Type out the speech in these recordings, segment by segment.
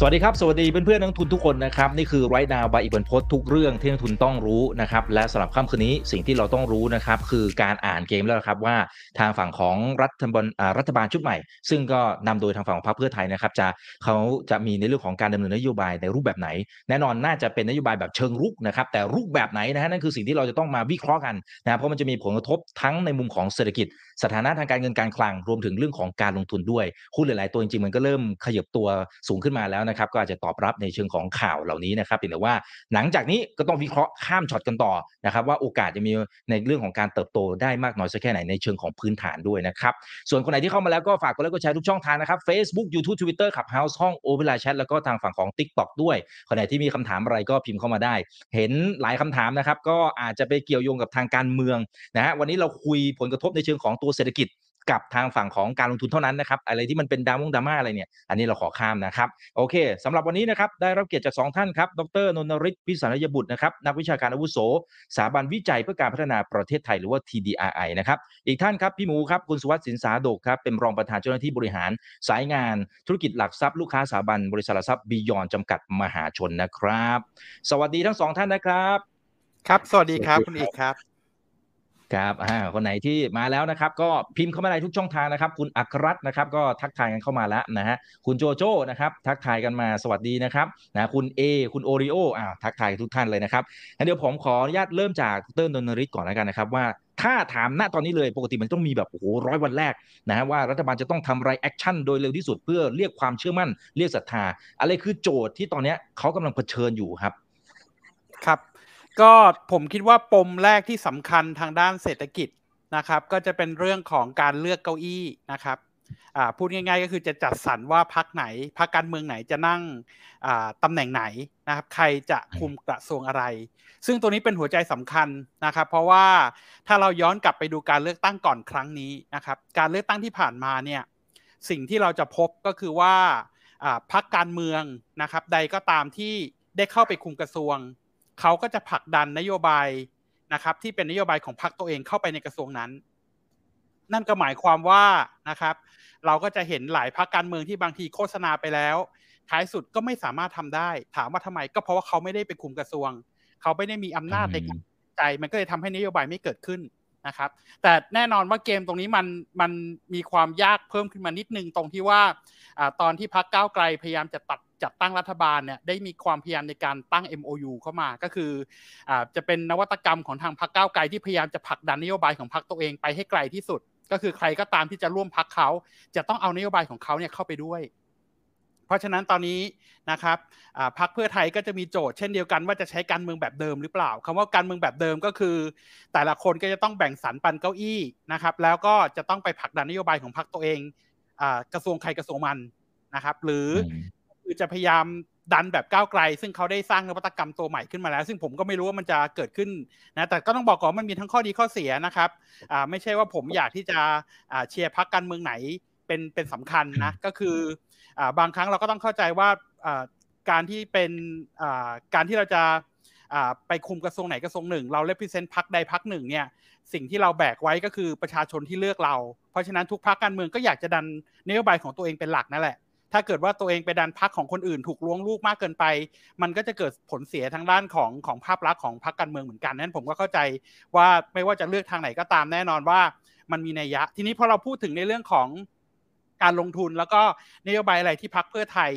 สวัสดีครับ สวัสดีเพื่อนๆนักทุนทุกคนนะครับ นี่คือไรนาบายอีกบนพสทุกเรื่องที่นักทุนต้องรู้นะครับ และสำหรับค่ำคืนนี้สิ่งที่เราต้องรู้นะครับ คือการอ่านเกมแล้วครับว่าทางฝั่งของรัฐบาลรัฐบาลชุดใหม่ ซึ่งก็นำโดยทางฝั่งของพรรคเพื่อไทยนะครับ จะเขาจะมีในเรื่องของการดำเนินนโยบายในรูปแบบไหน แน่นอนน่าจะเป็นนโยบายแบบเชิงรุกนะครับ แต่รูปแบบไหนนะฮะนั่นคือสิ่งที่เราจะต้องมาวิเคราะห์กันนะเพราะมันจะมีผลกระทบทั้งในมุมของเศรษฐกิจ สถานะทางการเงินการคลังรวมถึงเรื่องของการลงทุนด้วยหุ้นหลายๆตัวจริงๆมันก็เริ่มขยับตัวสูงขึ้นมาแล้วนะครับก็อาจจะตอบรับในเชิงของข่าวเหล่านี้นะครับเพียงแต่ว่าหลังจากนี้ก็ต้องวิเคราะห์ข้ามช็อตกันต่อนะครับว่าโอกาสจะมีในเรื่องของการเติบโตได้มากน้อยสักแค่ไหนในเชิงของพื้นฐานด้วยนะครับส่วนคนไหนที่เข้ามาแล้วก็ฝากกดไลค์กดแชร์ทุกช่องทางนะครับ Facebook YouTube Twitter ขับ House ห้อง o p e r a Chat แชทแล้วก็ทางฝั่งของ TikTok ด้วยคนไหนที่มีคำถามอะไรก็พิมพ์เข้ามาได้ เห็นหลายคำถามนะครับก็อาจจะไปเกี่ยวโยงกับทางการเมืองนะฮะวันนี้เราคุยผลกระทบในเชิงของตัวเศรษฐกิจกับทางฝั่งของการลงทุนเท่านั้นนะครับ อะไรที่มันเป็นดาวงดราม่าอะไรเนี่ย อันนี้เราขอข้ามนะครับ โอเคสำหรับวันนี้นะครับ ได้รับเกียรติจากสองท่านครับ ดรนนทริศพิสารยบุตรนะครับ นักวิชาการอาวุโส สถาบันวิจัยเพื่อการพัฒนาประเทศไทยหรือว่า TDRI นะครับ อีกท่านครับ พี่หมูครับ คุณสุวัสดิ์สินสาโดกครับ เป็นรองประธานเจ้าหน้าที่บริหาร สายงาน ธุรกิจหลักทรัพย์ลูกค้าสถาบันบริษัทหลักทรัพย์บียอนจำกัดมหาชนนะครับ สวัสดีทั้งสองท่านนะครับ ครับ สวัสดีครับ คุณอีกครับ ครับอ่าคนไหนที่มาแล้วนะครับ ก็พิมพ์เข้ามาในทุกช่องทางนะครับ คุณอัครรัตน์นะครับ ก็ทักทายกันเข้ามาแล้วนะฮะคุณโจโจ้นะครับ ทักทายกันมาสวัสดีนะครับนะคุณเอคุณโอริโออ่าทักทายทุกท่านเลยนะครับงั้นเดี๋ยวผมขออนุญาตเริ่มจากดรนนริศก่อนแล้วกันนะครับว่าถ้าถามณตอนนี้เลยปกติมันต้องมีแบบโอ้โหร้อยวันแรกนะฮะว่ารัฐบาลจะต้องทำไร action โดยเร็วที่สุดเพื่อเรียกความเชื่อมั่น เรียกศรัทธา อะไรคือโจทย์ที่ตอนนี้เขากำลังเผชิญอยู่ครับ ครับ ก็ผมคิดว่าปมแรกที่สำคัญทางด้านเศรษฐกิจนะครับ ก็จะเป็นเรื่องของการเลือกเก้าอี้นะครับพูดง่ายๆ ก็คือจะจัดสรรว่าพักไหนพักการเมืองไหนจะนั่งตำแหน่งไหนนะครับ ใครจะคุมกระทรวงอะไร ซึ่งตัวนี้เป็นหัวใจสำคัญนะครับ เพราะว่าถ้าเราย้อนกลับไปดูการเลือกตั้งก่อนครั้งนี้นะครับ การเลือกตั้งที่ผ่านมาเนี่ยสิ่งที่เราจะพบก็คือว่าพักการเมืองนะครับ ใดก็ตามที่ได้เข้าไปคุมกระทรวง เขาก็จะผลักดันนโยบายนะครับ ที่เป็นนโยบายของพรรคตัวเองเข้าไปในกระทรวงนั้น นั่นก็หมายความว่านะครับ เราก็จะเห็นหลายพรรคการเมืองที่บางทีโฆษณาไปแล้ว ท้ายสุดก็ไม่สามารถทำได้ ถามว่าทำไมก็เพราะว่าเขาไม่ได้ไปคุมกระทรวง เขาไม่ได้มีอำนาจในการใจมันก็เลยทำให้นโยบายไม่เกิดขึ้นนะครับ แต่แน่นอนว่าเกมตรงนี้มันมันมีความยากเพิ่มขึ้นมานิดนึงตรงที่ว่าอตอนที่พรรคก้าวไกลพยายามจะตัด จัดตั้งรัฐบาลเนี่ยได้มีความพยายามในการตั้ง MOU เข้ามาก็คืออจะเป็นนวัตกรรมของทางพรรคก้าวไกลที่พยายามจะผลักดันนโยบายของพรรคตัวเองไปให้ไกลที่สุด ก็คือใครก็ตามที่จะร่วมพรรคเขาจะต้องเอานโยบายของเขาเนี่ยเข้าไปด้วยเพราะฉะนั้นตอนนี้นะครับพรรคเพื่อไทยก็จะมีโจทย์เช่นเดียวกันว่าจะใช้การเมืองแบบเดิมหรือเปล่าคำว่าการเมืองแบบเดิมก็คือ แต่ละคนก็จะต้องแบ่งสรรปันเก้าอี้นะครับ แล้วก็จะต้องไปผลักดันนโยบายของพรรคตัวเองกระทรวงใครกระทรวงมันนะครับ หรือ คือจะพยายามดันแบบก้าวไกล ซึ่งเขาได้สร้างนวัตกรรมตัวใหม่ขึ้นมาแล้ว ซึ่งผมก็ไม่รู้ว่ามันจะเกิดขึ้นนะแต่ก็ต้องบอกก่อนมันมีทั้งข้อดีข้อเสียนะครับอ่าไม่ใช่ว่าผมอยากที่จะอ่าเชียร์พรรคการเมืองไหนเป็นเป็นสำคัญนะก็คืออ่าบางครั้งเราก็ต้องเข้าใจว่าอ่าการที่เป็นอ่าการที่เราจะอ่าไปคุมกระทรวงไหนกระทรวงหนึ่ง เราเลพิเซนต์พักใดพักหนึ่งเนี่ยสิ่งที่เราแบกไว้ก็คือประชาชนที่เลือกเรา เพราะฉะนั้นทุกพรรคการเมืองก็อยากจะดันนโยบายของตัวเองเป็นหลักนั่นแหละ ถ้าเกิดว่าตัวเองไปดันพักของคนอื่นถูกล้วงลูกมากเกินไป มันก็จะเกิดผลเสียทางด้านของของภาพลักษณ์ของพรรคการเมืองเหมือนกันนั้นผมก็เข้าใจว่าไม่ว่าจะเลือกทางไหนก็ตามแน่นอนว่ามันมีนัยยะ ทีนี้พอเราพูดถึงในเรื่องของการลงทุนแล้วก็นโยบายอะไรที่พักเพื่อไทย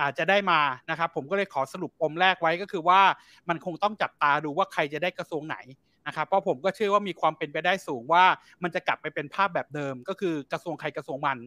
อาจจะได้มานะครับ ผมก็เลยขอสรุปปมแรกไว้ก็คือว่ามันคงต้องจับตาดูว่าใครจะได้กระทรวงไหนนะครับเพราะผมก็เชื่อว่ามีความเป็นไปได้สูงว่ามันจะกลับไปเป็นภาพแบบเดิม ก็คือกระทรวงใครกระทรวงมัน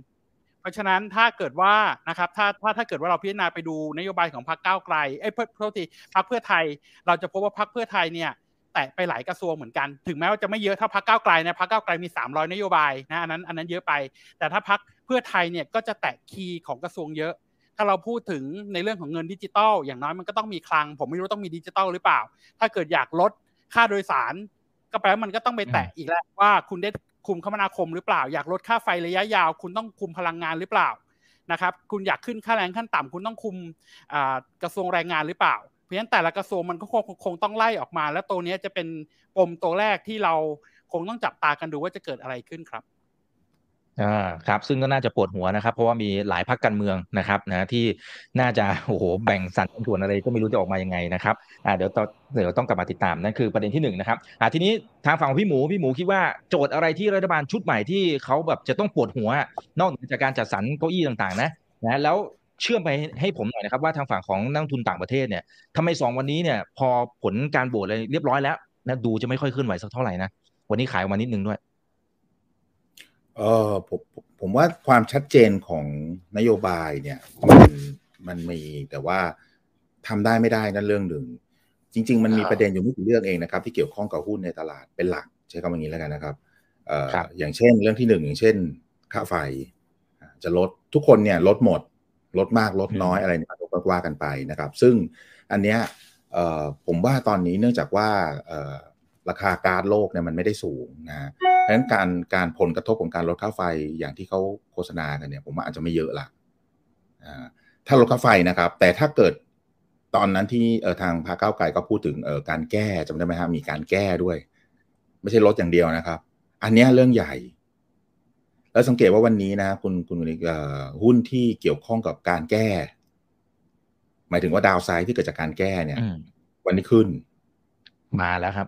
ราะฉะนั้นถ้าเกิดว่านะครับถ้าถ้าถ้าเกิดว่าเราพิจารณาไปดูนโยบายของพรรคก้าวไกลเอ้ยเพื่อทษทีพรรคเพื่อไทย เราจะพบว่าพรรคเพื่อไทยเนี่ยแตะไปหลายกระทรวงเหมือนกัน ถึงแม้ว่าจะไม่เยอะเท่าพรรคก้าวไกลนะพรรคก้าวไกลมี 300 นโยบายนะอันนั้นอันนั้นเยอะไป แต่ถ้าพรรคเพื่อไทยเนี่ยก็จะแตะคีย์ของกระทรวงเยอะ ถ้าเราพูดถึงในเรื่องของเงินดิจิตอลอย่างน้อยมันก็ต้องมีคลัง ผมไม่รู้ต้องมีดิจิตอลหรือเปล่า ถ้าเกิดอยากลดค่าโดยสาร ก็แปลว่ามันก็ต้องไปแตะอีกแล้วว่าคุณได้คุมคมนาคมหรือเปล่า อยากลดค่าไฟระยะยาว คุณต้องคุมพลังงานหรือเปล่านะครับคุณอยากขึ้นค่าแรงขั้นต่ำคุณต้องคุมกระทรวงแรงงานหรือเปล่า เพราะฉะนั้นแต่ละกระทรวงมันก็คงคงต้องไล่ออกมา แล้วตัวนี้จะเป็นปมตัวแรกที่เราคงต้องจับตากันดูว่าจะเกิดอะไรขึ้นครับ อ่าครับซึ่งก็น่าจะปวดหัวนะครับ เพราะว่ามีหลายพักการเมืองนะครับนะที่น่าจะโอ้โหแบ่งสัดส่วนอะไรก็ไม่รู้จะออกมายังไงนะครับอ่าเดี๋ยวต้องเดี๋ยวต้องกลับมาติดตามนั่นคือประเด็นที่หนึ่งนะครับอ่าทีนี้ทางฝั่งพี่หมูพี่หมูคิดว่าโจทย์อะไรที่รัฐบาลชุดใหม่ที่เขาแบบจะต้องปวดหัวนอกจากการจัดสรรเก้าอี้ต่างๆ นะนะแล้วเชื่อมไปให้ผมหน่อยนะครับว่าทางฝั่งของนักทุนต่างประเทศเนี่ยทำไมสองวันนี้เนี่ย พอผลการโหวตเลยเรียบร้อยแล้วนะดูจะไม่ค่อยเคลื่อนไหวสักเท่าไหร่นะวันนี้ขายออกมานิดนึงด้วย เออผมผมว่าความชัดเจนของนโยบายเนี่ยมันมันมีแต่ว่าทำได้ไม่ได้นั่นเรื่องหนึ่ง จริง ๆ มันมีประเด็นอยู่ไม่กี่เรื่องเองนะครับ ที่เกี่ยวข้องกับหุ้นในตลาดเป็นหลักใช้คำอย่างนี้แล้วกันนะครับเอ่ออย่างเช่น เรื่องที่หนึ่งอย่างเช่น ค่าไฟ จะลดทุกคนเนี่ยลดหมด ลดมากลดน้อยอะไรเนี่ยก็ว่ากันไปนะครับ ซึ่งอันเนี้ยเอ่อผมว่าตอนนี้เนื่องจากว่าเอ่อ ราคาการโลกเนี่ยมันไม่ได้สูงนะ เพราะฉะนั้นการการผลกระทบของการลดค่าไฟอย่างที่เขาโฆษณากันเนี่ย ผมว่าอาจจะไม่เยอะละถ้าลดค่าไฟนะครับ แต่ถ้าเกิดตอนนั้นที่เออทางพรรคก้าวไกลก็พูดถึงเออการแก้จำได้ไหมครับมีการแก้ด้วย ไม่ใช่ลดอย่างเดียวนะครับ อันนี้เรื่องใหญ่ แล้วสังเกตว่าวันนี้นะคุณคุณหุ้นที่เกี่ยวข้องกับการแก้ หมายถึงว่าดาวไซด์ที่เกิดจากการแก้เนี่ย วันนี้ขึ้น มาแล้วครับ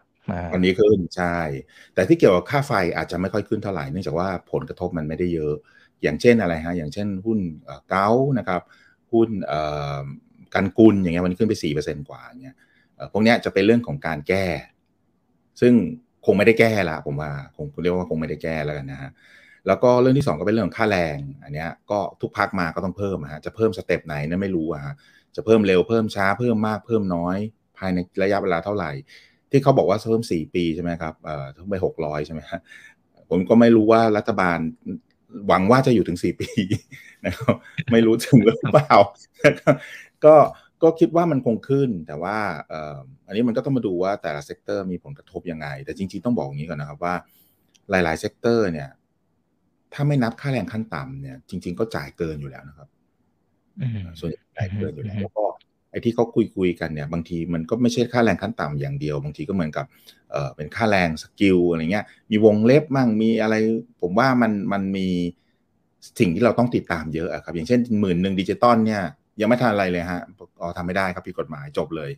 วันนี้ขึ้นใช่ แต่ที่เกี่ยวกับค่าไฟอาจจะไม่ค่อยขึ้นเท่าไหร่เนื่องจากว่าผลกระทบมันไม่ได้เยอะ อย่างเช่นอะไรฮะ อย่างเช่นหุ้นเก้านะครับ หุ้นกันกุลอย่างเงี้ยมันขึ้นไปสี่เปอร์เซ็นกว่าเงี้ยพวกนี้จะเป็นเรื่องของการแก้ ซึ่งคงไม่ได้แก้ละผมว่าคงเรียกว่าคงไม่ได้แก้แล้วกันนะฮะแล้วก็เรื่องที่ 2 ก็เป็นเรื่องค่าแรง อันนี้ก็ทุกพักมาก็ต้องเพิ่มฮะจะเพิ่มสเต็ปไหนนั่นไม่รู้อะฮะจะเพิ่มเร็วเพิ่มช้าเพิ่มมากเพิ่มน้อย ภายในระยะเวลาเท่าไหร่ ที่เขาบอกว่าเพิ่มสี่ปีใช่ไหมครับเอ่อเพิ่มไปหกร้อยใช่ไหมฮะผมก็ไม่รู้ว่ารัฐบาลหวังว่าจะอยู่ถึงสี่ปีนะครับไม่รู้ถึงหรือเปล่าก็ก็คิดว่ามันคงขึ้น แต่ว่าเอ่ออันนี้มันก็ต้องมาดูว่าแต่ละ sector มีผลกระทบยังไง แต่จริงๆต้องบอกอย่างนี้ก่อนนะครับว่า หลายๆ sector เนี่ย ถ้าไม่นับค่าแรงขั้นต่ำเนี่ย จริง ๆ ก็จ่ายเกินอยู่แล้วนะครับส่วนใหญ่จ่ายเกินอยู่แล้วแล้วก็ ไอ้ที่เขาคุยคุยกันเนี่ยบางทีมันก็ไม่ใช่ค่าแรงขั้นต่ำอย่างเดียว บางทีก็เหมือนกับเออเป็นค่าแรง skill อะไรเงี้ยมีวงเล็บมั่งมีอะไร ผมว่ามันมันมีสิ่งที่เราต้องติดตามเยอะครับ อย่างเช่นหมื่นหนึ่งดิจิตอลเนี่ยยังไม่ทันอะไรเลยฮะอ๋อทำไม่ได้ครับผิดกฎหมายจบเลย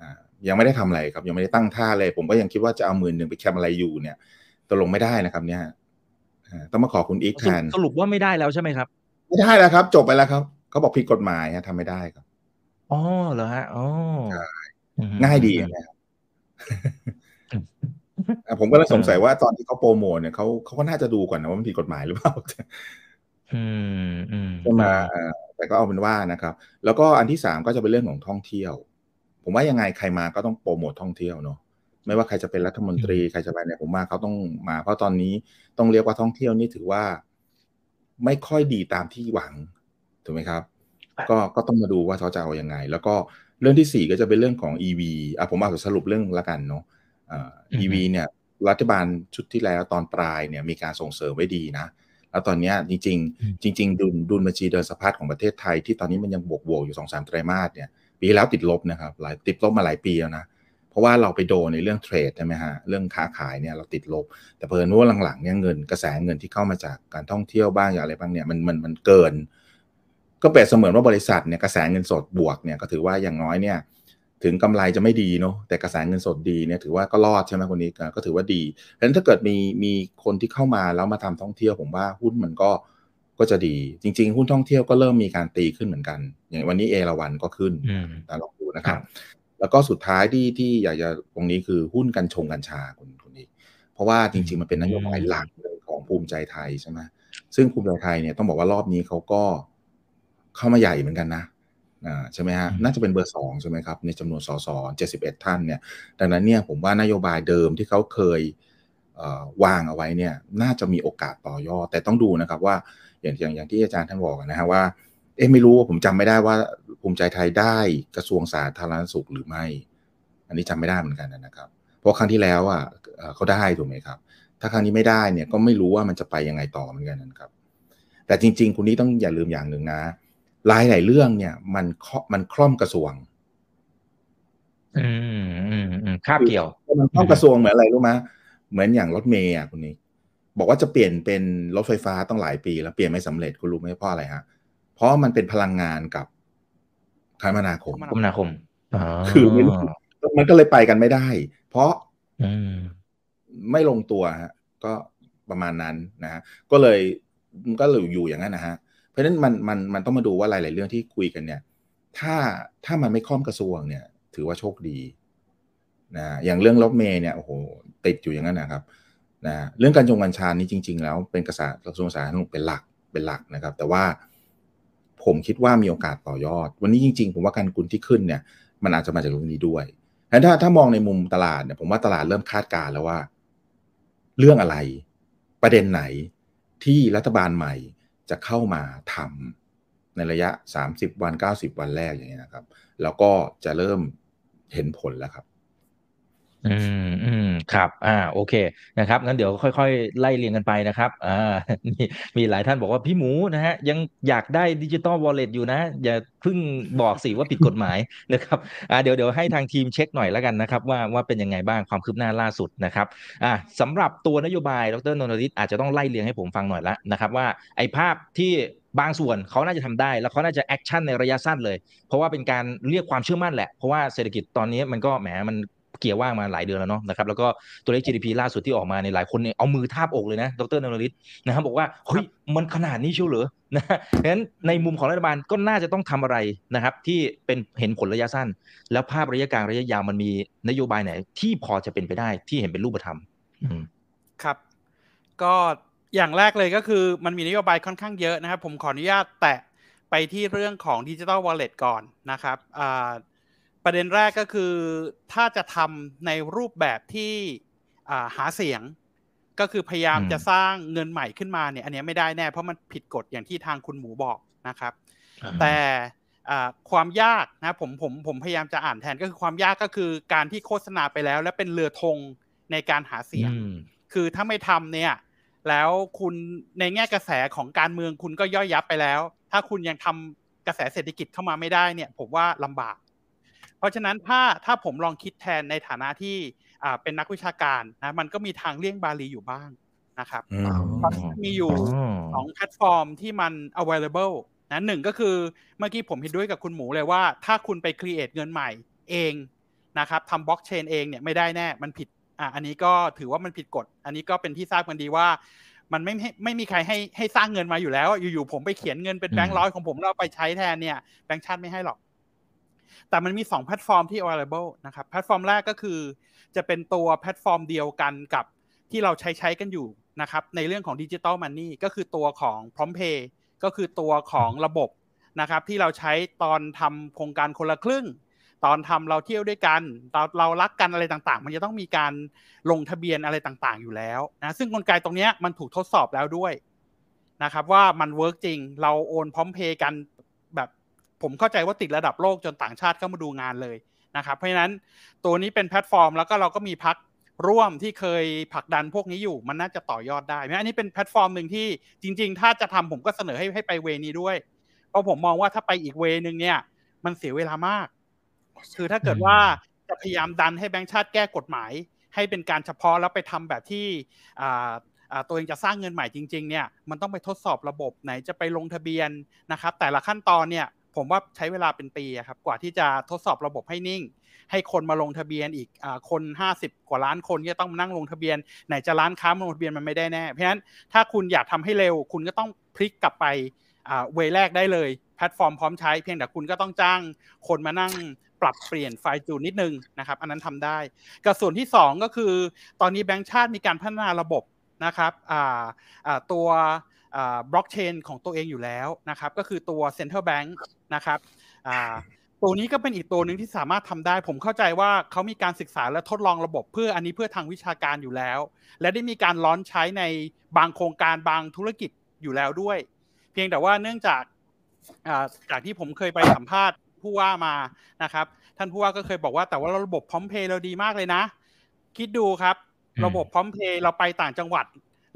อ่ายังไม่ได้ทำอะไรครับ ยังไม่ได้ตั้งท่าเลย ผมก็ยังคิดว่าจะเอาหมื่นหนึ่งไปแคมอะไรอยู่เนี่ยตกลงไม่ได้นะครับ เนี่ยต้องมาขอคุณอีกแทนสรุปว่าไม่ได้แล้วใช่ไหมครับ ไม่ได้แล้วครับ จบไปแล้วครับเขาบอกผิดกฎหมายฮะทำไม่ได้ครับ อ๋อเหรอฮะอ๋อง่ายดีนะครับผมก็เลยสงสัยว่าตอนที่เขาโปรโมทเนี่ยเขาเขาก็น่าจะดูก่อนนะว่ามันผิดกฎหมายหรือเปล่าใช่ไหมแต่ก็เอาเป็นว่านะครับ แล้วก็อันที่สามก็จะเป็นเรื่องของท่องเที่ยว ผมว่ายังไงใครมาก็ต้องโปรโมทท่องเที่ยวเนาะไม่ว่าใครจะเป็นรัฐมนตรีใครจะไปเนี่ยผมว่าเขาต้องมา เพราะตอนนี้ต้องเรียกว่าท่องเที่ยวนี่ถือว่า ไม่ค่อยดีตามที่หวังถูกไหมครับ ก็ก็ต้องมาดูว่าเขาจะเอาอยัางไง แล้วก็เรื่องที่สี่ก็จะเป็นเรื่องของ EV อะผมเอาสรุปเรื่องละกันเนาะอ่า EV เนี่ยรัฐบาลชุดที่แล้วตอนปลายเนี่ยมีการส่งเสริมไว้ดีนะ แล้วตอนนี้จริง ๆ จริง ๆ ดุลดุลบัญชีเดินสะพัดของประเทศไทยที่ตอนนี้มันยังบวกบวกอยู่สองสามไตรมาสเนี่ยปีแล้วติดลบนะครับหลายติดลบมาหลายปีแล้วนะเพราะว่าเราไปโดนในเรื่องเทรดใช่ไหมฮะเรื่องค้าขายเนี่ยเราติดลบ แต่เพิ่นว่าหลังๆเนี่ยเงินกระแสเงินที่เข้ามาจากการท่องเที่ยวบ้างอย่างไรบ้างเนี่ยมันมันมันเกิน ก็เปรียบเสมือนว่าบริษัทเนี่ยกระแสเงินสดบวกเนี่ยก็ถือว่าอย่างน้อยเนี่ยถึงกำไรจะไม่ดีเนาะแต่กระแสเงินสดดีเนี่ยถือว่าก็รอดใช่ไหมคนนี้ก็ถือว่าดีเพราะฉะนั้นถ้าเกิดมีมีคนที่เข้ามาแล้วมาทำท่องเที่ยวผมว่าหุ้นมันก็ก็จะดี จริง ๆ หุ้นท่องเที่ยวก็เริ่มมีการตีขึ้นเหมือนกัน อย่างวันนี้เอราวันก็ขึ้นแต่ลองดูนะครับ แล้วก็สุดท้ายที่ที่อยากจะตรงนี้คือหุ้นกัญชงกัญชาคุณคุณนี้ เพราะว่าจริง ๆ มันเป็นนโยบายหลักของภูมิใจไทยใช่ไหมซึ่งภูมิใจไทยเนี่ยต้องบอกว่ารอบนี้เขาก็เข้ามาใหญ่เหมือนกันนะใช่ไหมฮะน่าจะเป็นเบอร์สองใช่ไหมครับ ในจำนวนสสเจ็ดสิบเอ็ดท่านเนี่ย ดังนั้นเนี่ยผมว่านโยบายเดิมที่เขาเคยวางเอาไว้เนี่ย น่าจะมีโอกาสต่อยอดแต่ต้องดูนะครับว่าอย่างอย่างอย่างที่อาจารย์ท่านบอกนะฮะว่าเอ๊ะไม่รู้ผมจำไม่ได้ว่าภูมิใจไทยได้กระทรวงสาธารณสุขหรือไม่ อันนี้จำไม่ได้เหมือนกันนะครับ เพราะครั้งที่แล้วอะเขาได้ถูกไหมครับ ถ้าครั้งนี้ไม่ได้เนี่ยก็ไม่รู้ว่ามันจะไปยังไงต่อเหมือนกันนะครับ แต่จริง ๆ คุณนี้ต้องอย่าลืมอย่างหนึ่งนะ หลายหลายเรื่องเนี่ย มันมันคล่อมกระทรวง อืมอืมอืมคาบเกี่ยว มันคล่อมกระทรวงเหมือนอะไรรู้ไหมเหมือนอย่างรถเมย์อะคุณนิกบอกว่าจะเปลี่ยนเป็นรถไฟฟ้าต้องหลายปี แล้วเปลี่ยนไม่สำเร็จคุณรู้ไหมเพราะอะไรฮะเพราะมันเป็นพลังงานกับคมนาคมคมนาคมอ๋อคือไม่รู้มันก็เลยไปกันไม่ได้ เพราะอืมไม่ลงตัวฮะก็ประมาณนั้นนะฮะก็เลยก็เลยอยู่อย่างนั้นนะฮะ ราะฉะนั้นมันมันมันต้องมาดูว่าหลาย ๆ เรื่องที่คุยกันเนี่ย ถ้าถ้ามันไม่คล่อมกระทรวงเนี่ย ถือว่าโชคดีนะอย่างเรื่องรถเมย์เนี่ยโอ้โหติดอยู่อย่างนั้นนะครับนะเรื่องการจงกัญชานี่จริง ๆ แล้วเป็นกระทรวงกระทรวงสาธารณสุขเป็นหลักเป็นหลักนะครับ แต่ว่าผมคิดว่ามีโอกาสต่อยอด วันนี้จริง ๆ ผมว่าการกุลที่ขึ้นเนี่ย มันอาจจะมาจากตรงนี้ด้วยแล้วถ้าถ้ามองในมุมตลาดเนี่ยผมว่าตลาดเริ่มคาดการแล้วว่า เรื่องอะไร ประเด็นไหนที่รัฐบาลใหม่ จะเข้ามาทำในระยะ 30 วัน 90 วันแรกอย่างเงี้ยนะครับ แล้วก็จะเริ่มเห็นผลแล้วครับ อืมอืมครับ อ่า โอเคนะครับงั้นเดี๋ยวค่อย ๆ ไล่เรียงกันไปนะครับ อ่ามีมีหลายท่านบอกว่าพี่หมูนะฮะยังอยากได้ digital wallet อยู่นะ อย่าเพิ่งบอกสิว่าผิดกฎหมายนะครับอ่าเดี๋ยวเดี๋ยวให้ทางทีมเช็คหน่อยแล้วกันนะครับ ว่าว่าเป็นยังไงบ้างความคืบหน้าล่าสุดนะครับอ่าสำหรับตัวนโยบายดรนนทริศอาจจะต้องไล่เรียงให้ผมฟังหน่อยละนะครับ ว่าไอ้ภาพที่บางส่วนเขาน่าจะทำได้ แล้วเขาน่าจะ action ในระยะสั้นเลย เพราะว่าเป็นการเรียกความเชื่อมั่นแหละ เพราะว่าเศรษฐกิจตอนนี้มันก็แหมมัน เกียร์ว่างมาหลายเดือนแล้วเนาะนะครับแล้วก็ตัวเลข GDP ล่าสุดที่ออกมาในยหลายคนเนี่ยเอามือทาบอกเลยนะดรนนริศนะครับบอกว่าเฮ้ยมันขนาดนี้เชียวเหรอนะเพราะฉะนั้นในมุมของรัฐบาลก็น่าจะต้องทำอะไรนะครับที่เป็นเห็นผลระยะสั้น แล้วภาพระยะกลางระยะยาวมันมีนโยบายไหน ที่พอจะเป็นไปได้ที่เห็นเป็นรูปธรรมอืมครับ ก็อย่างแรกเลยก็คือมันมีนโยบายค่อนข้างเยอะนะครับ ผมขออนุญาตแตะไปที่เรื่องของดิจิ t a ลวอลเล็ตก่อนนะครับอ่า ประเด็นแรกก็คือถ้าจะทำในรูปแบบที่อ่าหาเสียง ก็คือพยายามอืมจะสร้างเงินใหม่ขึ้นมาเนี่ย อันเนี้ยไม่ได้แน่เพราะมันผิดกฎอย่างที่ทางคุณหมูบอกนะครับ แต่อ่าความยากนะผมผมผมพยายามจะอ่านแทนก็คือความยากก็คือการที่โฆษณาไปแล้ว และเป็นเรือธงในการหาเสียงอืมคือถ้าไม่ทำเนี่ย แล้วคุณในแง่กระแสของการเมืองคุณก็ย่อยยับไปแล้ว ถ้าคุณยังทำกระแสเศรษฐกิจเข้ามาไม่ได้เนี่ย ผมว่าลำบากเพ ราะฉะนั้นถ้าถ้าผมลองคิดแทนในฐานะที่อ่าเป็นนักวิชาการนะมันก็มีทางเลี่ยงบาลีอยู่บ้างนะครับอืมตอนนี้มีอยู่สองแพลตฟอร์มที่มัน available นะหนึ่งก็คือเมื่อกี้ผมเห็นด้วยกับคุณหมูเลยว่า ถ้าคุณไป create เงินใหม่เองนะครับทำบล็อกเชนเองเนี่ยไม่ได้แน่มันผิดอะอันนี้ก็ถือว่ามันผิดกฎ อันนี้ก็เป็นที่ทราบกันดีว่า มันไม่ไม่ไม่มีใครให้ให้สร้างเงินมาอยู่แล้ว อยู่ๆผมไปเขียนเงินเป็นแบงค์ร้อยของผมแล้วเอาไปใช้แทนเนี่ยแบงค์ชาติไม่ให้หรอก แต่มันมีสองแพลตฟอร์มที่ available นะครับแพลตฟอร์มแรกก็คือจะเป็นตัวแพลตฟอร์มเดียวกันกับที่เราใช้ใช้กันอยู่นะครับในเรื่องของดิจิ t a ลมันนี่ก็คือตัวของ PromptPay ก็คือตัวของระบบนะครับที่เราใช้ตอนทำโครงการคนละครึ่ง ตอนทำเราเที่ยวด้วยกันเราเรารักกันอะไรต่างๆ มันจะต้องมีการลงทะเบียนอะไรต่างๆ อยู่แล้วนะซึ่งกลไกตรงนี้มันถูกทดสอบแล้วด้วยนะครับว่ามัน work จริง เราโอนพร้อมเพย์กัน ผมเข้าใจว่าติดระดับโลกจนต่างชาติเข้ามาดูงานเลยนะครับเพราะฉะนั้นตัวนี้เป็นแพลตฟอร์ม แล้วก็เราก็มีพรรคร่วมที่เคยผลักดันพวกนี้อยู่ มันน่าจะต่อยอดได้เพราะฉะนั้นอันนี้เป็นแพลตฟอร์มหนึ่งที่จริง ๆ ถ้าจะทำผมก็เสนอให้ให้ไป way นี้ด้วยเพราะผมมองว่าถ้าไปอีกเวนึงเนี่ย มันเสียเวลามาก คือถ้าเกิดว่าจะพยายามดันให้แบงค์ชาติแก้กฎหมาย ให้เป็นการเฉพาะแล้วไปทำแบบที่อ่าอ่าตัวเองจะสร้างเงินใหม่จริง ๆ เนี่ย มันต้องไปทดสอบระบบไหนจะไปลงทะเบียนนะครับ แต่ละขั้นตอนเนี่ย ผมว่าใช้เวลาเป็นปีอะครับ กว่าที่จะทดสอบระบบให้นิ่ง ให้คนมาลงทะเบียนอีกอาคน 50 กว่าล้านคนที่ต้องมานั่งลงทะเบียน ไหนจะร้านค้ามาลงทะเบียนมันไม่ได้แน่ เพราะฉะนั้นถ้าคุณอยากทำให้เร็ว คุณก็ต้องพลิกกลับไป way แรกได้เลยแพลตฟอร์มพร้อมใช้เพียงแต่คุณก็ต้องจ้างคนมานั่งปรับเปลี่ยน fine tune นิดนึงนะครับอันนั้นทำได้กับส่วนที่ 2 ก็คือ ตอนนี้แบงก์ชาติมีการพัฒนาระบบนะครับตัว บล็อกเชนของตัวเองอยู่แล้วนะครับ ก็คือตัว Central Bank นะครับอ่าตัวนี้ก็เป็นอีกตัวหนึ่งที่สามารถทำได้ ผมเข้าใจว่าเขามีการศึกษาและทดลองระบบเพื่ออันนี้เพื่อทางวิชาการอยู่แล้ว และได้มีการล้อนใช้ในบางโครงการบางธุรกิจอยู่แล้วด้วย เพียงแต่ว่าเนื่องจากอ่าจากที่ผมเคยไปสัมภาษณ์ผู้ว่ามานะครับ ท่านผู้ว่าก็เคยบอกว่าแต่ว่าระบบพร้อมเพย์เราดีมากเลยนะ คิดดูครับอืมระบบพร้อมเพย์เราไปต่างจังหวัด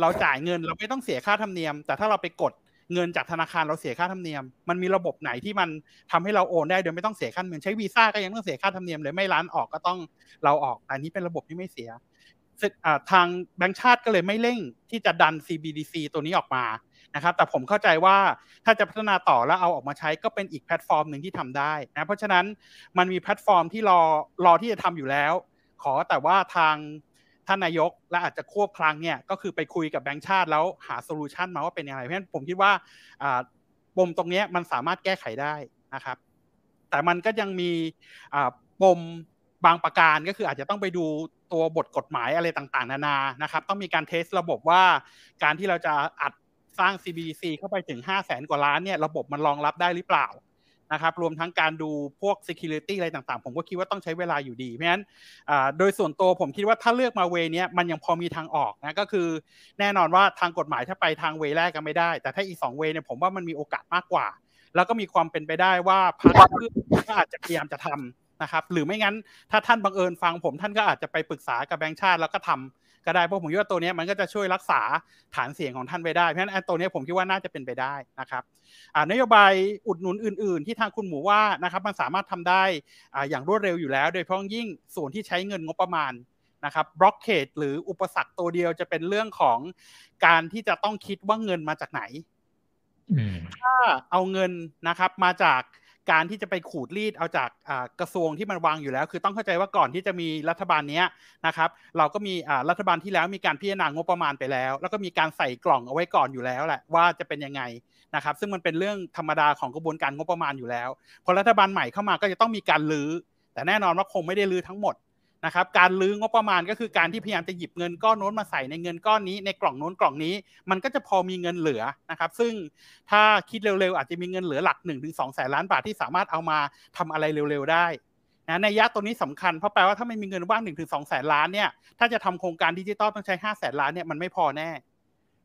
เราจ่ายเงินเราไม่ต้องเสียค่าธรรมเนียม แต่ถ้าเราไปกดเงินจากธนาคารเราเสียค่าธรรมเนียม มันมีระบบไหนที่มันทำให้เราโอนได้โดยไม่ต้องเสียค่าธรรมเนียมใช้วีซ่าก็ยังต้องเสียค่าธรรมเนียมเลยไม่ร้านออกก็ต้องเราออกแต่อันนี้เป็นระบบที่ไม่เสียทางแบงก์ชาติก็เลยไม่เร่งที่จะดัน CBDC ตัวนี้ออกมานะครับ แต่ผมเข้าใจว่าถ้าจะพัฒนาต่อแล้วเอาออกมาใช้ก็เป็นอีกแพลตฟอร์มหนึ่งที่ทำได้นะเพราะฉะนั้นมันมีแพลตฟอร์มที่รอรอที่จะทำอยู่แล้ว ขอแต่ว่าทาง ท่านนายกและอาจจะควบคลังเนี่ยก็คือไปคุยกับแบงก์ชาติแล้วหา solution มาว่าเป็นยังไงเพราะฉะนั้นผมคิดว่าปมตรงนี้มันสามารถแก้ไขได้นะครับ แต่มันก็ยังมีปมบางประการก็คืออาจจะต้องไปดูตัวบทกฎหมายอะไรต่างๆ นานานะครับ ต้องมีการเทสระบบว่าการที่เราจะอัดสร้าง CBDC เข้าไปถึง 5 0 0แสนกว่าล้านเนี่ยระบบมันรองรับได้หรือเปล่า นะครับรวมทั้งการดูพวก security อะไรต่างๆ ผมก็คิดว่าต้องใช้เวลาอยู่ดี เพราะฉะนั้นโดยส่วนตัวผมคิดว่าถ้าเลือกมาเวนี้มันยังพอมีทางออกนะก็คือ แน่นอนว่าทางกฎหมายถ้าไปทางเวแรกก็ไม่ได้ แต่ถ้าอีก2เวเนี่ยผมว่ามันมีโอกาสมากกว่า แล้วก็มีความเป็นไปได้ว่าพรรคก็อาจจะพยายามจะทำนะครับหรือไม่งั้นถ้าท่านบังเอิญฟังผมท่านก็อาจจะไปปรึกษากับแบงค์ชาติแล้วก็ทำ ก็ได้เพราะผมคิดว่าตัวนี้มันก็จะช่วยรักษาฐานเสียงของท่านไปได้เพราะฉะนั้นตัวนี้ผมคิดว่าน่าจะเป็นไปได้นะครับนโยบายอุดหนุนอื่น ๆ ที่ทางคุณหมูว่านะครับมันสามารถทำได้อย่างรวดเร็วอยู่แล้ว โดยเฉพาะยิ่งส่วนที่ใช้เงินงบประมาณนะครับบล็อกเคดหรืออุปสรรคตัวเดียวจะเป็นเรื่องของการที่จะต้องคิดว่าเงินมาจากไหนถ้าเอาเงินนะครับมาจาก การที่จะไปขูดรีดเอาจากกระทรวงที่มันวางอยู่แล้ว คือต้องเข้าใจว่าก่อนที่จะมีรัฐบาลนี้นะครับ เราก็มีรัฐบาลที่แล้วมีการพิจารณางบประมาณไปแล้ว แล้วก็มีการใส่กล่องเอาไว้ก่อนอยู่แล้วแหละว่าจะเป็นยังไงนะครับ ซึ่งมันเป็นเรื่องธรรมดาของกระบวนการงบประมาณอยู่แล้ว พอรัฐบาลใหม่เข้ามาก็จะต้องมีการลื้อ แต่แน่นอนว่าคงไม่ได้ลื้อทั้งหมด นะครับการลื้องบประมาณก็คือการที่พยายามจะหยิบเงินก้อนโน้นมาใส่ในเงินก้อนนี้ ในกล่องโน้นกล่องนี้ มันก็จะพอมีเงินเหลือนะครับซึ่งถ้าคิดเร็วๆ อาจจะมีเงินเหลือหลัก1นถึงสองแสนล้านบาทที่สามารถเอามาทำอะไรเร็วๆได้นะในยะตัวนี้สำคัญเพราะแปลว่าถ้าไม่มีเงินว่าง1นถึงสองแสนล้านเนี่ยถ้าจะทำโครงการดิจิตอลต้องใช้5้าแสนล้านเนี่ยมันไม่พอแน่